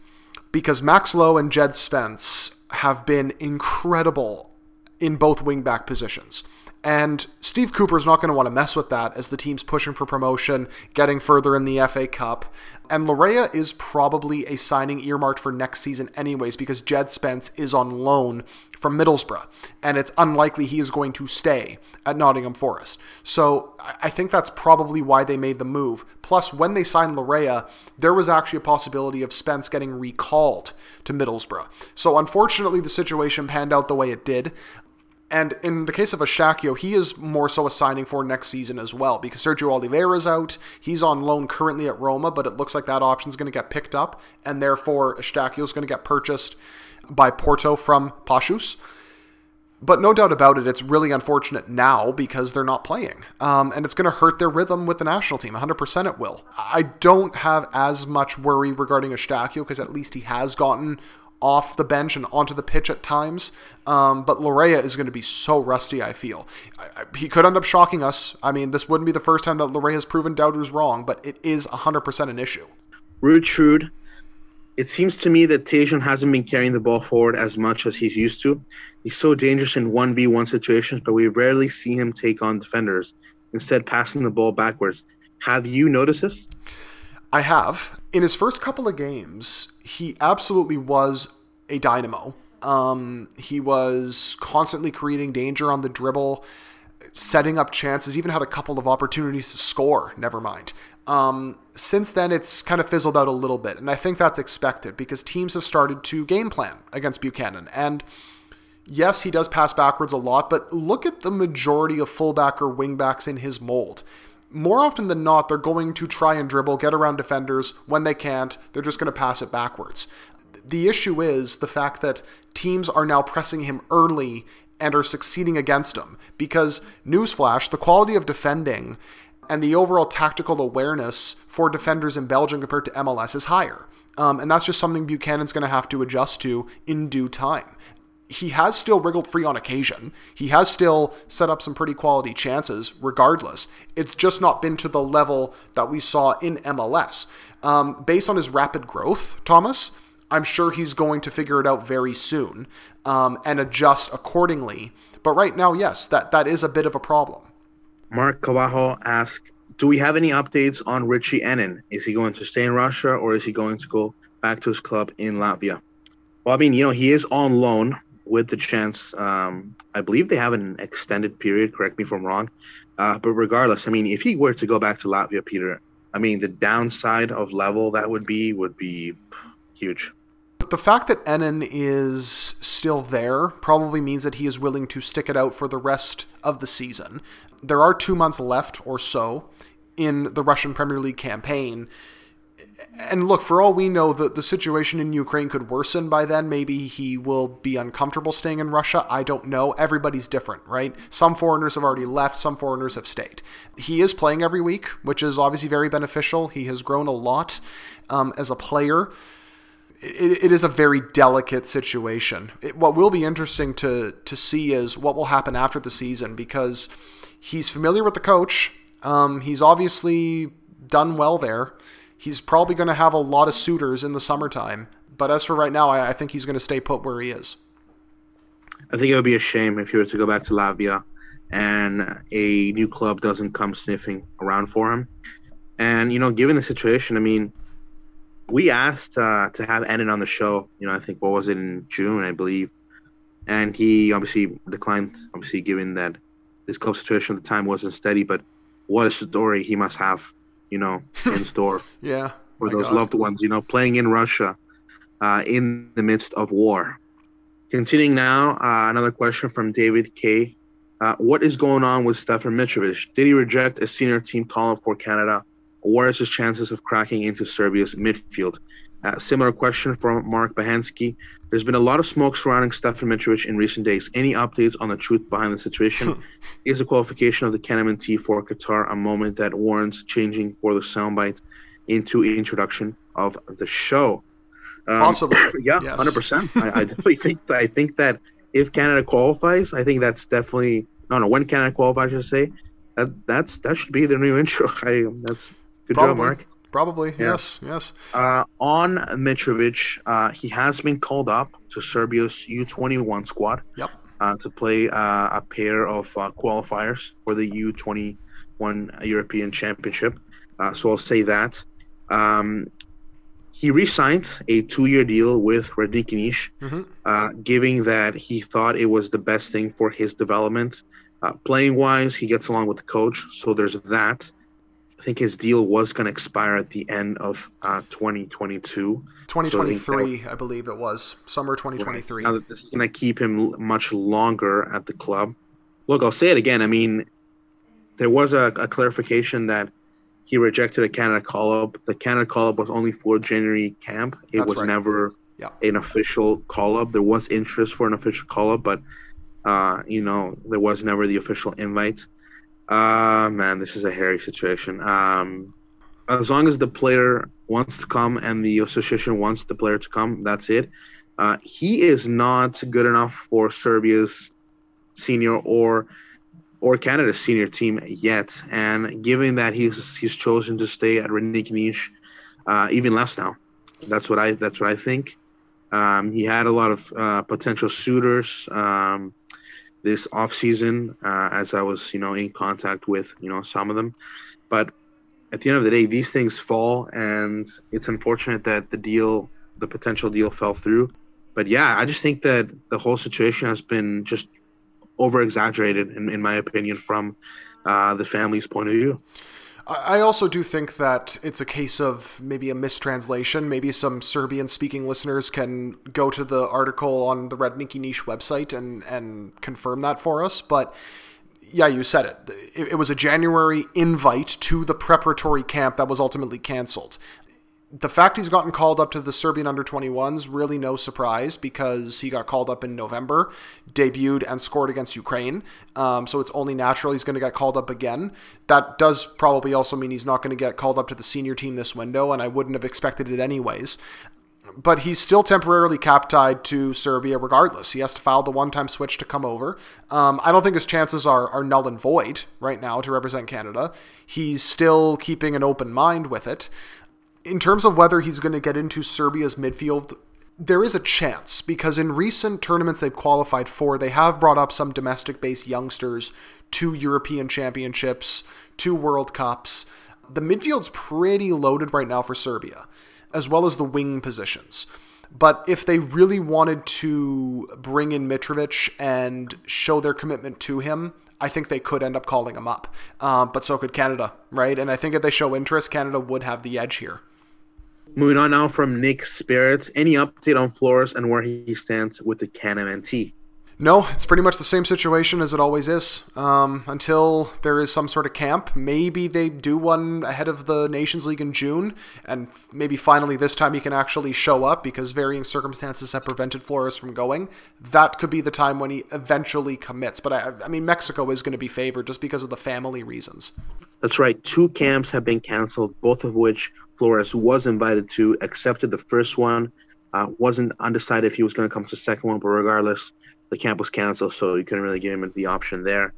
because Max Lowe and Jed Spence have been incredible in both wingback positions. And Steve Cooper is not going to want to mess with that as the team's pushing for promotion, getting further in the FA Cup. And Laryea is probably a signing earmarked for next season, anyways, because Jed Spence is on loan from Middlesbrough, and it's unlikely he is going to stay at Nottingham Forest. So I think that's probably why they made the move. Plus, when they signed Laryea, there was actually a possibility of Spence getting recalled to Middlesbrough. So unfortunately, the situation panned out the way it did. And in the case of Eustaquio, he is more so a signing for next season as well because Sergio Oliveira is out. He's on loan currently at Roma, but it looks like that option is going to get picked up, and therefore Eustaquio is going to get purchased by Porto from Paços. But no doubt about it, it's really unfortunate now because they're not playing. Um, and it's going to hurt their rhythm with the national team. 100% it will. I don't have as much worry regarding Eustaquio because at least he has gotten off the bench and onto the pitch at times. Um, but Laryea is going to be so rusty, I feel. I, I, he could end up shocking us. I mean, this wouldn't be the first time that Laryea has proven doubters wrong, but it is 100% an issue. Rude Shrewd. It seems to me that Tajon hasn't been carrying the ball forward as much as he's used to. He's so dangerous in 1v1 situations, but we rarely see him take on defenders, instead, passing the ball backwards. Have you noticed this? I have. In his first couple of games, he absolutely was a dynamo. Um, he was constantly creating danger on the dribble, setting up chances, even had a couple of opportunities to score, never mind. Um, since then, it's kind of fizzled out a little bit, and I think that's expected because teams have started to game plan against Buchanan. And yes, he does pass backwards a lot, but look at the majority of fullback or wingbacks in his mold more often than not, they're going to try and dribble, get around defenders. When they can't, they're just going to pass it backwards. The issue is the fact that teams are now pressing him early and are succeeding against him. Because, newsflash, the quality of defending and the overall tactical awareness for defenders in Belgium compared to MLS is higher. Um, and that's just something Buchanan's going to have to adjust to in due time. He has still wriggled free on occasion. He has still set up some pretty quality chances, regardless. It's just not been to the level that we saw in MLS. Um, based on his rapid growth, Thomas, I'm sure he's going to figure it out very soon um, and adjust accordingly. But right now, yes, that, that is a bit of a problem. Mark Cavajo asked, do we have any updates on Richie Ennin? Is he going to stay in Russia or is he going to go back to his club in Latvia? Well, I mean, you know, he is on loan with the chance. Um, I believe they have an extended period. Correct me if I'm wrong. Uh, but regardless, I mean, if he were to go back to Latvia, Peter, I mean, the downside of level that would be would be huge. But The fact that Ennin is still there probably means that he is willing to stick it out for the rest of the season. There are two months left or so in the Russian Premier League campaign. And look, for all we know, the, the situation in Ukraine could worsen by then. Maybe he will be uncomfortable staying in Russia. I don't know. Everybody's different, right? Some foreigners have already left, some foreigners have stayed. He is playing every week, which is obviously very beneficial. He has grown a lot um, as a player it, it is a very delicate situation. It, what will be interesting to to see is what will happen after the season because he's familiar with the coach. Um, he's obviously done well there. He's probably going to have a lot of suitors in the summertime. But as for right now, I, I think he's going to stay put where he is. I think it would be a shame if he were to go back to Latvia and a new club doesn't come sniffing around for him. And you know, given the situation, I mean, we asked uh, to have Ennin on the show. You know, I think what was it in June, I believe, and he obviously declined. Obviously, given that his club situation at the time wasn't steady, but what a story he must have, you know, in store. yeah, for those God. loved ones. You know, playing in Russia, uh, in the midst of war. Continuing now, uh, another question from David K. Uh, what is going on with Stefan Mitrovic? Did he reject a senior team call up for Canada? Or what is his chances of cracking into Serbia's midfield? Uh, similar question from Mark Bahansky. There's been a lot of smoke surrounding Stefan Mitrovic in recent days. Any updates on the truth behind the situation? is the qualification of the CanMNT for Qatar a moment that warrants changing for the soundbite into introduction of the show? Um, Possibly. yeah, 100%. I, I definitely think that, I think that if Canada qualifies, I think that's definitely no no when Canada qualifies, I should say that that's that should be their new intro. I that's Good Probably. job, Mark. Probably, yeah. yes, yes. Uh, on Mitrovic, uh, he has been called up to Serbia's U21 squad. Yep. Uh, to play uh, a pair of uh, qualifiers for the U21 European Championship. Uh, so I'll say that. Um, he re-signed a two-year deal with Radnički mm-hmm. uh, giving that he thought it was the best thing for his development. Uh, playing wise, he gets along with the coach, so there's that. I think his deal was going to expire at the end of uh, 2022. 2023, so I, I, believe it was summer 2023. Right. Now this is going to keep him much longer at the club. Look, I'll say it again. I mean, there was a, a clarification that he rejected a Canada call up. The Canada call up was only for January camp. It That's was right. never yeah. an official call up. There was interest for an official call up, but uh, you know, there was never the official invite. Uh, man, this is a hairy situation. Um, as long as the player wants to come and the association wants the player to come, that's it. Uh, he is not good enough for Serbia's senior or or Canada's senior team yet. And given that he's he's chosen to stay at Radnički Niš, uh, even less now. That's what I that's what I think. Um, he had a lot of uh, potential suitors. Um, this off season uh, as I was, you know, in contact with, you know, some of them. But at the end of the day, these things fall, and it's unfortunate that the deal, the potential deal, fell through. But yeah, I just think that the whole situation has been just over exaggerated, in, in my opinion, from uh, the family's point of view. I also do think that it's a case of maybe a mistranslation. Maybe some Serbian speaking listeners can go to the article on the Radnički Niš website and, and confirm that for us. But yeah, you said it. it. It was a January invite to the preparatory camp that was ultimately canceled. The fact he's gotten called up to the Serbian under 21s really no surprise because he got called up in November, debuted and scored against Ukraine. Um, so it's only natural he's going to get called up again. That does probably also mean he's not going to get called up to the senior team this window, and I wouldn't have expected it anyways. But he's still temporarily cap tied to Serbia regardless. He has to file the one time switch to come over. Um, I don't think his chances are, are null and void right now to represent Canada. He's still keeping an open mind with it in terms of whether he's going to get into Serbia's midfield, there is a chance because in recent tournaments they've qualified for, they have brought up some domestic based youngsters to European championships, to World Cups. The midfield's pretty loaded right now for Serbia, as well as the wing positions. But if they really wanted to bring in Mitrovic and show their commitment to him, I think they could end up calling him up. Uh, but so could Canada, right? And I think if they show interest, Canada would have the edge here. Moving on now from Nick Spirits. Any update on Flores and where he stands with the CanMNT? No, it's pretty much the same situation as it always is. Um, until there is some sort of camp, maybe they do one ahead of the Nations League in June, and maybe finally this time he can actually show up because varying circumstances have prevented Flores from going. That could be the time when he eventually commits. But I, I mean, Mexico is going to be favored just because of the family reasons. That's right. Two camps have been canceled, both of which Flores was invited to, accepted the first one, uh, wasn't undecided if he was going to come to the second one, but regardless, the camp was canceled, so you couldn't really give him the option there.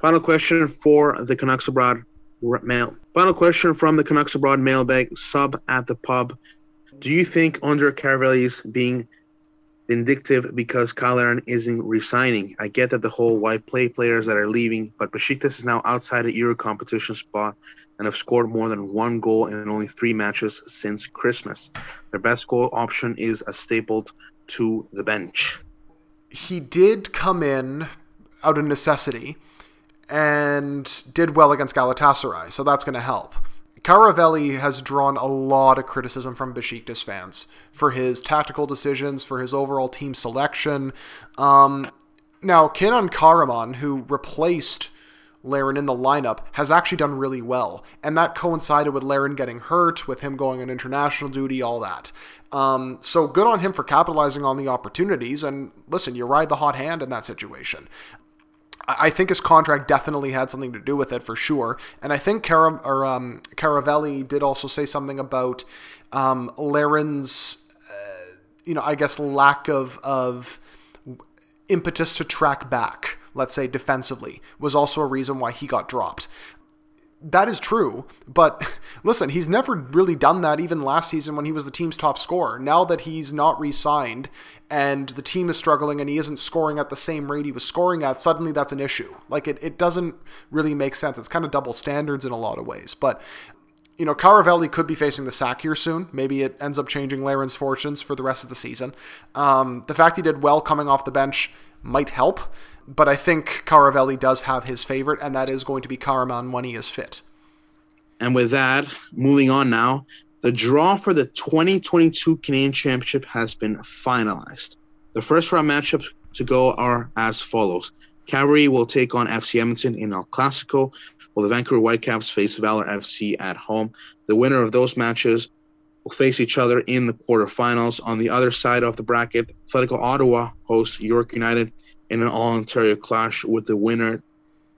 Final question for the Canucks Abroad mail. Final question from the Canucks Abroad mailbag sub at the pub. Do you think Önder Karaveli is being vindictive because Kyle Larin isn't resigning? I get that the whole white play players that are leaving, but Besiktas is now outside the Euro competition spot and have scored more than one goal in only three matches since Christmas. Their best goal option is a stapled to the bench. He did come in out of necessity and did well against Galatasaray, so that's going to help. Karaveli has drawn a lot of criticism from Besiktas fans for his tactical decisions, for his overall team selection. Um, now, Kenan Karaman, who replaced Larin in the lineup has actually done really well. And that coincided with Larin getting hurt, with him going on international duty, all that. Um, so good on him for capitalizing on the opportunities. And listen, you ride the hot hand in that situation. I think his contract definitely had something to do with it for sure. And I think Cara, or, um, Karaveli did also say something about um, Larin's, uh, you know, I guess lack of, of impetus to track back let's say defensively, was also a reason why he got dropped. That is true, but listen, he's never really done that even last season when he was the team's top scorer. Now that he's not re signed and the team is struggling and he isn't scoring at the same rate he was scoring at, suddenly that's an issue. Like it, it doesn't really make sense. It's kind of double standards in a lot of ways. But you know, Karaveli could be facing the sack here soon. Maybe it ends up changing Larin's fortunes for the rest of the season. Um, the fact he did well coming off the bench might help. But I think Karaveli does have his favorite, and that is going to be Karaman when he is fit. And with that, moving on now, the draw for the 2022 Canadian Championship has been finalized. The first round matchups to go are as follows. Cavalry will take on FC Edmonton in El Clasico, while the Vancouver Whitecaps face Valor FC at home. The winner of those matches will face each other in the quarterfinals. On the other side of the bracket, Atletico Ottawa hosts York United in an all Ontario clash with the winner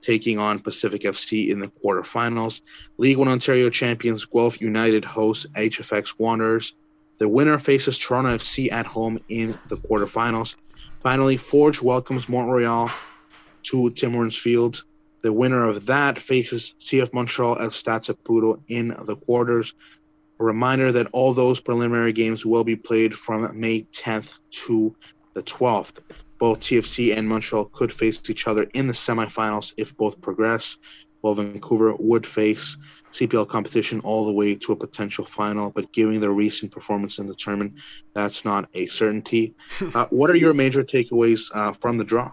taking on Pacific FC in the quarterfinals. League One Ontario champions Guelph United hosts HFX Wanderers. The winner faces Toronto FC at home in the quarterfinals. Finally, Forge welcomes Montreal to Tim Hortons Field. The winner of that faces CF Montreal at Stade Saputo in the quarters. A reminder that all those preliminary games will be played from May 10th to the 12th. Both TFC and Montreal could face each other in the semifinals if both progress, while Vancouver would face CPL competition all the way to a potential final. But given their recent performance in the tournament, that's not a certainty. uh, what are your major takeaways uh, from the draw?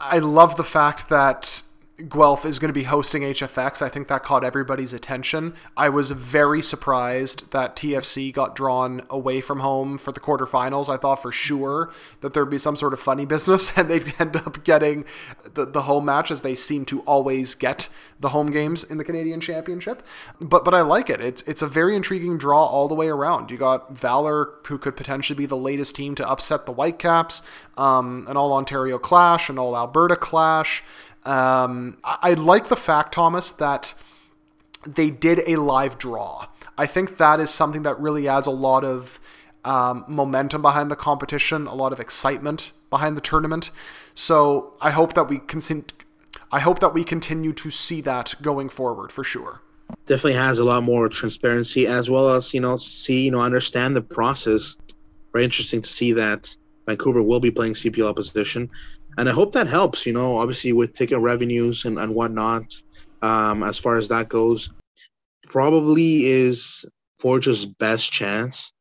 I love the fact that Guelph is going to be hosting HFX. I think that caught everybody's attention. I was very surprised that TFC got drawn away from home for the quarterfinals. I thought for sure that there'd be some sort of funny business and they'd end up getting the, the home match as they seem to always get the home games in the Canadian Championship. But but I like it. It's it's a very intriguing draw all the way around. You got Valor, who could potentially be the latest team to upset the Whitecaps, um, an all Ontario clash, an all Alberta clash. Um, I, I like the fact, Thomas, that they did a live draw. I think that is something that really adds a lot of um, momentum behind the competition, a lot of excitement behind the tournament. So I hope that we continue. I hope that we continue to see that going forward for sure. Definitely has a lot more transparency as well as you know see you know understand the process. Very interesting to see that Vancouver will be playing CPL opposition and I hope that helps. You know, obviously with ticket revenues and and whatnot, um, as far as that goes, probably is Forge's best chance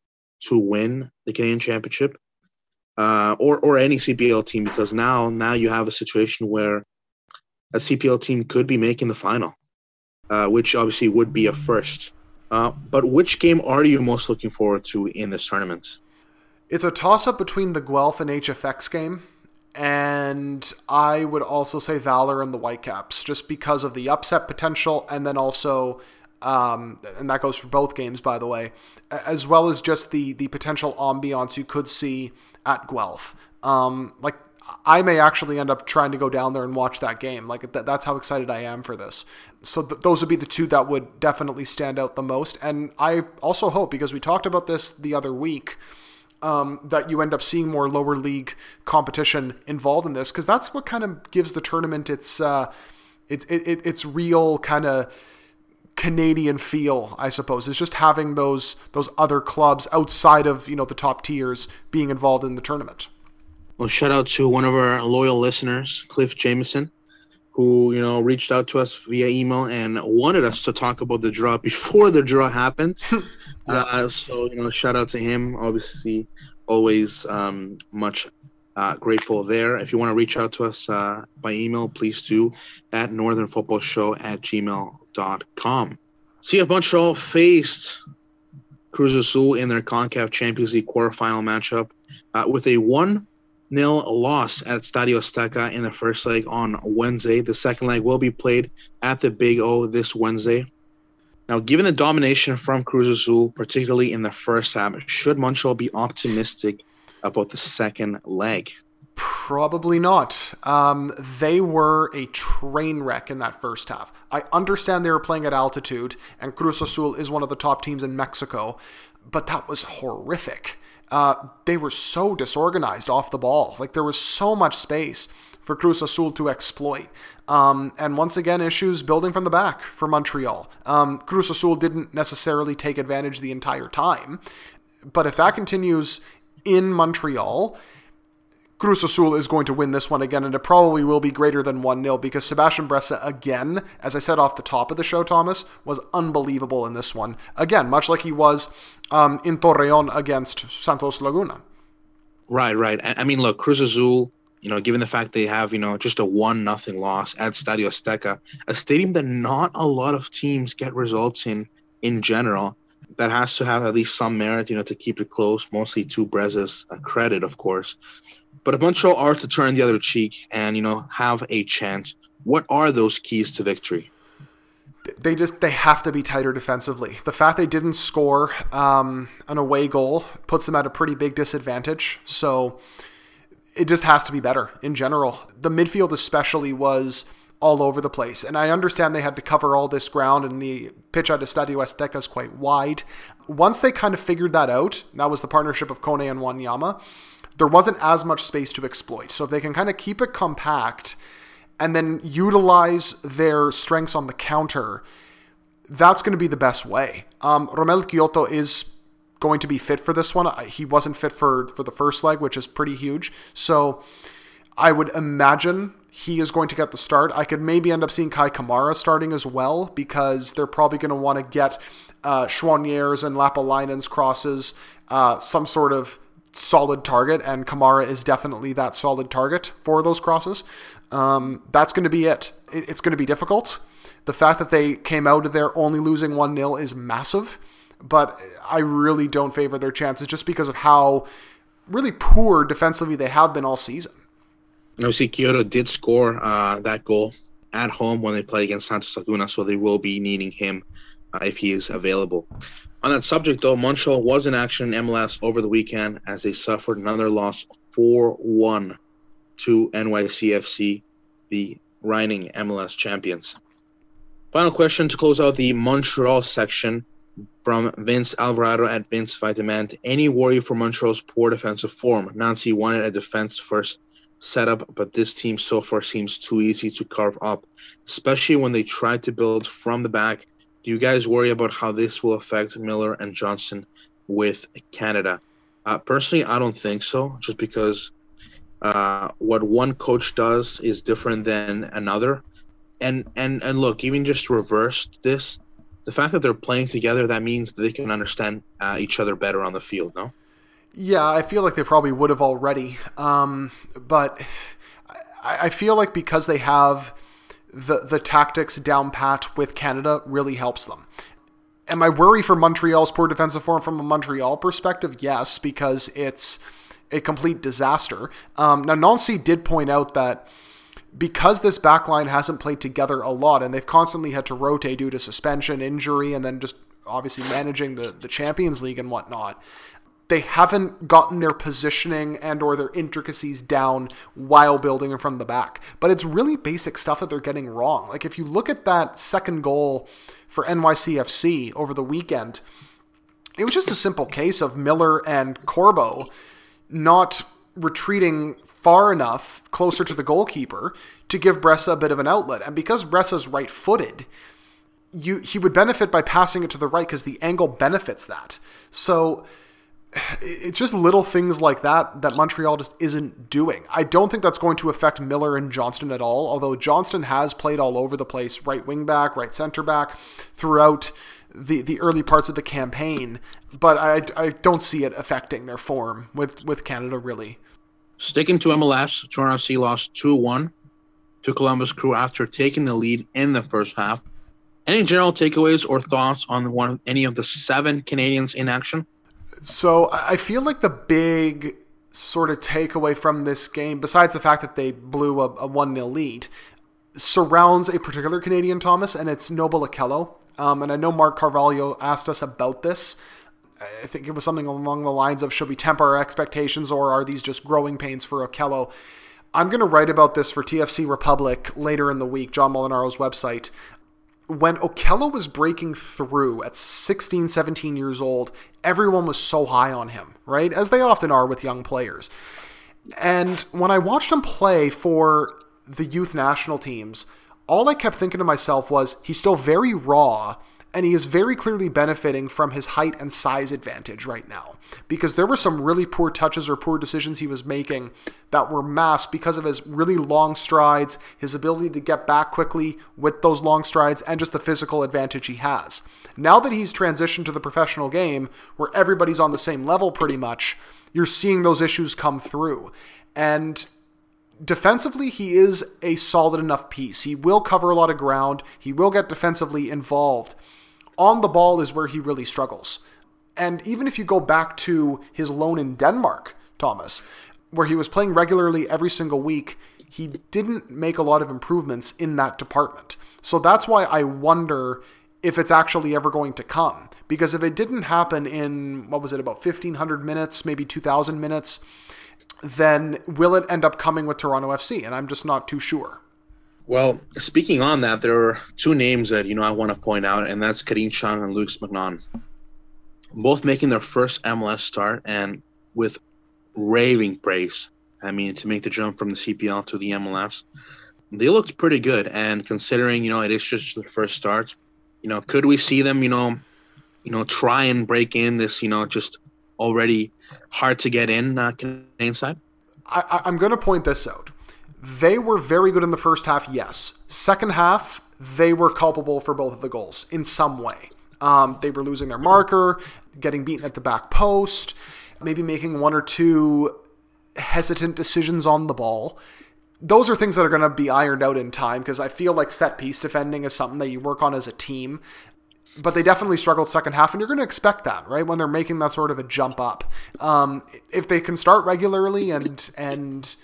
to win the Canadian Championship, uh, or or any CPL team because now now you have a situation where a CPL team could be making the final, uh, which obviously would be a first. Uh, but which game are you most looking forward to in this tournament? It's a toss up between the Guelph and HFX game and I would also say Valor and the Whitecaps, just because of the upset potential, and then also, um, and that goes for both games, by the way, as well as just the the potential ambiance you could see at Guelph. Um, like I may actually end up trying to go down there and watch that game. Like th- that's how excited I am for this. So th- those would be the two that would definitely stand out the most. And I also hope because we talked about this the other week um, that you end up seeing more lower league competition involved in this because that's what kind of gives the tournament its uh, it, it, its real kind of Canadian feel, I suppose, is just having those those other clubs outside of you know the top tiers being involved in the tournament. Well, shout out to one of our loyal listeners, Cliff Jameson, who you know reached out to us via email and wanted us to talk about the draw before the draw happened. Uh, so you know, shout out to him. Obviously, always um, much uh, grateful there. If you want to reach out to us uh, by email, please do at northernfootballshow at gmail.com. CF Montreal faced Cruz Azul in their CONCACAF Champions League quarterfinal matchup uh, with a 1 0 loss at Stadio Azteca in the first leg on Wednesday. The second leg will be played at the Big O this Wednesday. Now, given the domination from Cruz Azul, particularly in the first half, should Montreal be optimistic about the second leg? Probably not. Um, they were a train wreck in that first half. I understand they were playing at altitude, and Cruz Azul is one of the top teams in Mexico, but that was horrific. Uh, they were so disorganized off the ball. Like there was so much space for Cruz Azul to exploit. Um, and once again, issues building from the back for Montreal. Um, Cruz Azul didn't necessarily take advantage the entire time. But if that continues in Montreal, Cruz Azul is going to win this one again, and it probably will be greater than 1 0 because Sebastian Breza, again, as I said off the top of the show, Thomas, was unbelievable in this one. Again, much like he was um, in Torreon against Santos Laguna. Right, right. I mean, look, Cruz Azul you know, given the fact they have, you know, just a one nothing loss at Stadio Azteca, a stadium that not a lot of teams get results in in general, that has to have at least some merit, you know, to keep it close, mostly to Breza's credit, of course. But if Montreal are to turn the other cheek and, you know, have a chance, what are those keys to victory? they just they have to be tighter defensively. The fact they didn't score um, an away goal puts them at a pretty big disadvantage. So it just has to be better in general. The midfield, especially, was all over the place. And I understand they had to cover all this ground, and the pitch at Estadio Azteca is quite wide. Once they kind of figured that out, that was the partnership of Kone and Wanyama, there wasn't as much space to exploit. So if they can kind of keep it compact and then utilize their strengths on the counter, that's going to be the best way. Um, Romell Quioto is going to be fit for this one. He wasn't fit for for the first leg, which is pretty huge. So I would imagine he is going to get the start. I could maybe end up seeing Kei Kamara starting as well because they're probably going to want to get uh, Choinière's and Lappalainen's crosses uh, some sort of solid target, and Kamara is definitely that solid target for those crosses. Um, that's going to be it. It's going to be difficult. The fact that they came out of there only losing 1 0 is massive, but I really don't favor their chances just because of how really poor defensively they have been all season. Obviously, Quioto did score uh, that goal at home when they play against Santos Laguna, so they will be needing him uh, if he is available. On that subject, though, Montreal was in action in MLS over the weekend as they suffered another loss 4 1 to NYCFC, the reigning MLS champions. Final question to close out the Montreal section from Vince Alvarado at Vince Demand. Any worry for Montreal's poor defensive form? Nancy wanted a defense first setup, but this team so far seems too easy to carve up, especially when they try to build from the back. Do you guys worry about how this will affect Miller and Johnston with Canada? Uh, personally, I don't think so, just because uh, what one coach does is different than another. And and and look, even just reverse this, the fact that they're playing together, that means they can understand uh, each other better on the field. No. Yeah, I feel like they probably would have already. Um, but I, I feel like because they have the the tactics down pat with Canada really helps them. Am I worry for Montreal's poor defensive form from a Montreal perspective? Yes, because it's a complete disaster. Um, now, Nancy did point out that because this backline hasn't played together a lot and they've constantly had to rotate due to suspension, injury, and then just obviously managing the, the Champions League and whatnot, they haven't gotten their positioning and or their intricacies down while building from the back. But it's really basic stuff that they're getting wrong. Like if you look at that second goal for NYCFC over the weekend, it was just a simple case of Miller and Corbo not retreating far enough closer to the goalkeeper to give Breza a bit of an outlet. And because Breza's right footed, you he would benefit by passing it to the right because the angle benefits that. So it's just little things like that that Montreal just isn't doing. I don't think that's going to affect Miller and Johnston at all, although Johnston has played all over the place, right wing back, right center back, throughout the, the early parts of the campaign, but I, I don't see it affecting their form with, with Canada really. Sticking to MLS, Toronto FC lost 2 1 to Columbus Crew after taking the lead in the first half. Any general takeaways or thoughts on one any of the seven Canadians in action? So I feel like the big sort of takeaway from this game, besides the fact that they blew a, 1 0 lead, surrounds a particular Canadian Thomas, and it's Noble Okello. Um, and I know Mark Carvalho asked us about this. I think it was something along the lines of should we temper our expectations or are these just growing pains for Okello? I'm going to write about this for TFC Republic later in the week, John Molinaro's website. When Okello was breaking through at 16, 17 years old, everyone was so high on him, right? As they often are with young players. And when I watched him play for the youth national teams, all I kept thinking to myself was he's still very raw and he is very clearly benefiting from his height and size advantage right now because there were some really poor touches or poor decisions he was making that were masked because of his really long strides, his ability to get back quickly with those long strides, and just the physical advantage he has. Now that he's transitioned to the professional game where everybody's on the same level pretty much, you're seeing those issues come through. And defensively, he is a solid enough piece. He will cover a lot of ground, he will get defensively involved. On the ball is where he really struggles. And even if you go back to his loan in Denmark, Thomas, where he was playing regularly every single week, he didn't make a lot of improvements in that department. So that's why I wonder if it's actually ever going to come. Because if it didn't happen in, what was it, about 1,500 minutes, maybe 2,000 minutes, then will it end up coming with Toronto FC? And I'm just not too sure. Well, speaking on that, there are two names that you know I want to point out, and that's Kadin Chung and Lukas MacNaughton, both making their first MLS start and with raving praise. I mean, to make the jump from the CPL to the MLS, they looked pretty good. And considering you know it is just their first start, you know, could we see them, you know, you know, try and break in this, you know, just already hard to get in uh, Canadian side? I, I'm going to point this out. They were very good in the first half, yes. Second half, they were culpable for both of the goals in some way. Um, they were losing their marker, getting beaten at the back post, maybe making one or two hesitant decisions on the ball. those are things that are going to be ironed out in time because I feel like set piece defending is something that you work on as a team. But they definitely struggled second half, and you're going to expect that, right? When they're making that sort of a jump up, um, if they can start regularly and and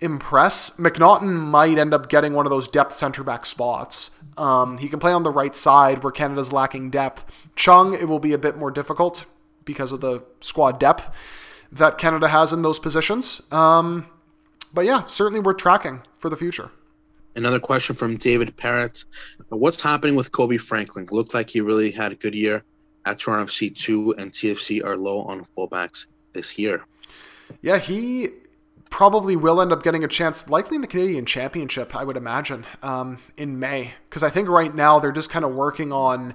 impress, MacNaughton might end up getting one of those depth center back spots. Um, he can play on the right side where Canada's lacking depth. Chung, it will be a bit more difficult because of the squad depth that Canada has in those positions. Um, but yeah, certainly we're tracking for the future. Another question from David Parrott. What's happening with Kobe Franklin? Looked like he really had a good year at Toronto FC 2 and TFC are low on fullbacks this year. Yeah, he probably will end up getting a chance, likely in the Canadian Championship, I would imagine, um, in May. Because I think right now they're just kind of working on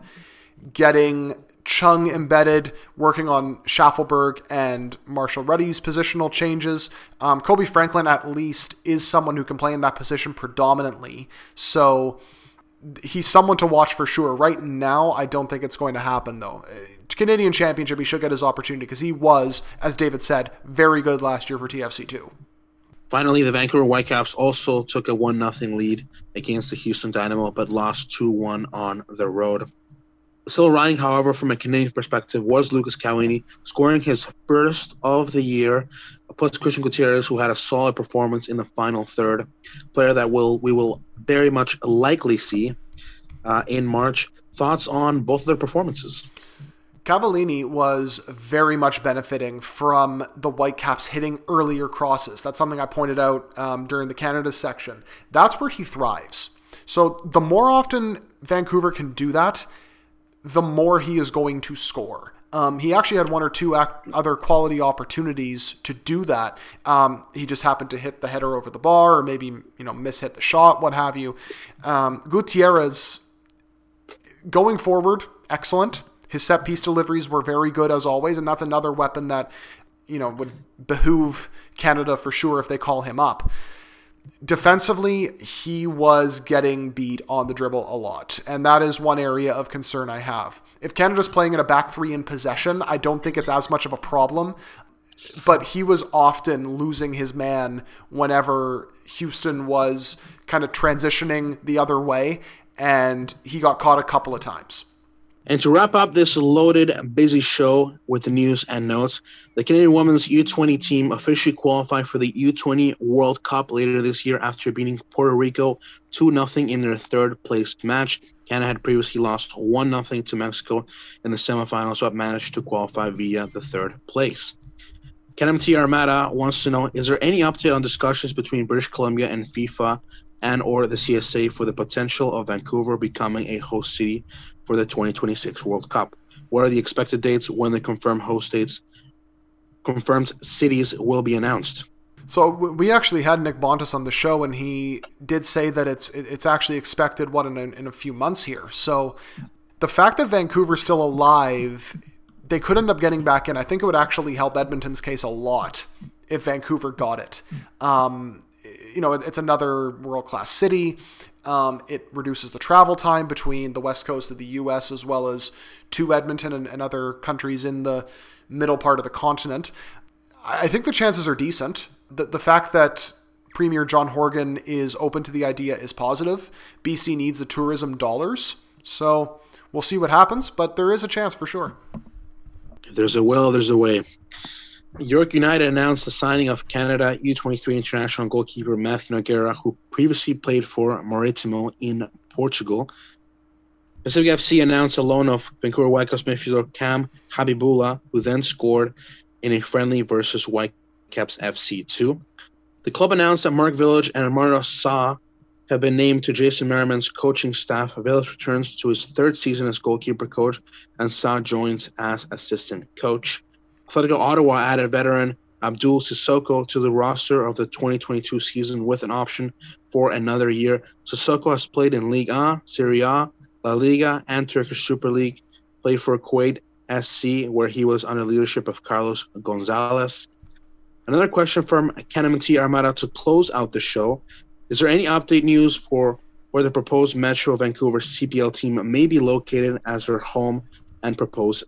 getting Chung embedded, working on Shaffelburg and Marshall Rutty's positional changes. Um, Kobe Franklin, at least, is someone who can play in that position predominantly. So he's someone to watch for sure. Right now, I don't think it's going to happen, though. Uh, Canadian Championship, he should get his opportunity because he was, as David said, very good last year for TFC too. Finally, the Vancouver Whitecaps also took a 1 0 lead against the Houston Dynamo, but lost 2 1 on the road. Still riding, however, from a Canadian perspective, was Lucas Cavallini, scoring his first of the year. Plus Christian Gutierrez, who had a solid performance in the final third, player that will we will very much likely see uh, in March. Thoughts on both of their performances? Cavallini was very much benefiting from the Whitecaps hitting earlier crosses. That's something I pointed out um, during the Canada section. That's where he thrives. So the more often Vancouver can do that, the more he is going to score. Um, he actually had one or two act- other quality opportunities to do that. Um, he just happened to hit the header over the bar, or maybe you know miss hit the shot, what have you. Um, Gutierrez going forward, excellent. His set piece deliveries were very good as always, and that's another weapon that you know would behoove Canada for sure if they call him up defensively, he was getting beat on the dribble a lot. And that is one area of concern I have. If Canada's playing in a back three in possession, I don't think it's as much of a problem. But he was often losing his man whenever Houston was kind of transitioning the other way, and he got caught a couple of times. And to wrap up this loaded, busy show with the news and notes, the Canadian women's U20 team officially qualified for the U20 World Cup later this year after beating Puerto Rico 2 0 in their third place match. Canada had previously lost 1 0 to Mexico in the semifinals, but managed to qualify via the third place. CanMNT Armada wants to know Is there any update on discussions between British Columbia and FIFA and or the CSA for the potential of Vancouver becoming a host city for the 2026 World Cup. What are the expected dates when the confirmed host dates, confirmed cities will be announced? So we actually had Nick Bontis on the show, and he did say that it's it's actually expected what in a, in a few months here. So the fact that Vancouver's still alive, they could end up getting back in. I think it would actually help Edmonton's case a lot if Vancouver got it. Um, you know, it's another world class city. Um, it reduces the travel time between the west coast of the U.S. as well as to Edmonton and, and other countries in the middle part of the continent. I think the chances are decent. The, the fact that Premier John Horgan is open to the idea is positive. BC needs the tourism dollars. So we'll see what happens, but there is a chance for sure. If there's a will, there's a way. York United announced the signing of Canada U23 international goalkeeper Matthew Nogueira, who previously played for Maritimo in Portugal. Pacific FC announced a loan of Vancouver Whitecaps midfielder Cam Habibullah, who then scored in a friendly versus Whitecaps FC 2. The club announced that Mark Village and Armando Sa have been named to James Merriman's coaching staff. Village returns to his third season as goalkeeper coach, and Sa joins as assistant coach. Atletico Ottawa added veteran Abdul Sissoko to the roster of the 2022 season with an option for another year. Sissoko has played in Ligue A, Serie A, La Liga, and Turkish Super League. Played for Kuwait SC, where he was under leadership of Carlos Gonzalez. Another question from CanMNT Armada to close out the show. Is there any update news for where the proposed Metro Vancouver CPL team may be located as their home and proposed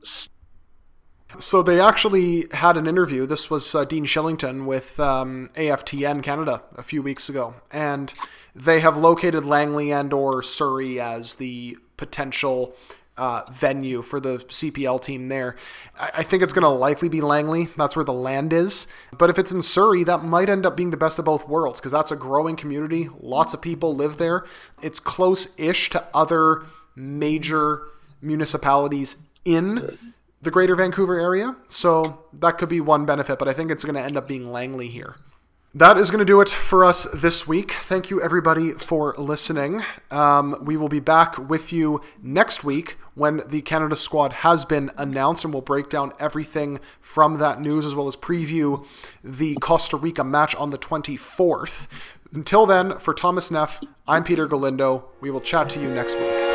So they actually had an interview. This was uh, Dean Shillington with um, AFTN Canada a few weeks ago, and they have located Langley and or Surrey as the potential uh, venue for the CPL team there. I, I think it's going to likely be Langley. That's where the land is. But if it's in Surrey, that might end up being the best of both worlds because that's a growing community. Lots of people live there. It's close ish to other major municipalities in the greater Vancouver area. So that could be one benefit, but I think it's going to end up being Langley here. That is going to do it for us this week. Thank you, everybody, for listening. Um, we will be back with you next week when the Canada squad has been announced, and we'll break down everything from that news as well as preview the Costa Rica match on the 24th. Until then, for Thomas Neff, I'm Peter Galindo. We will chat to you next week.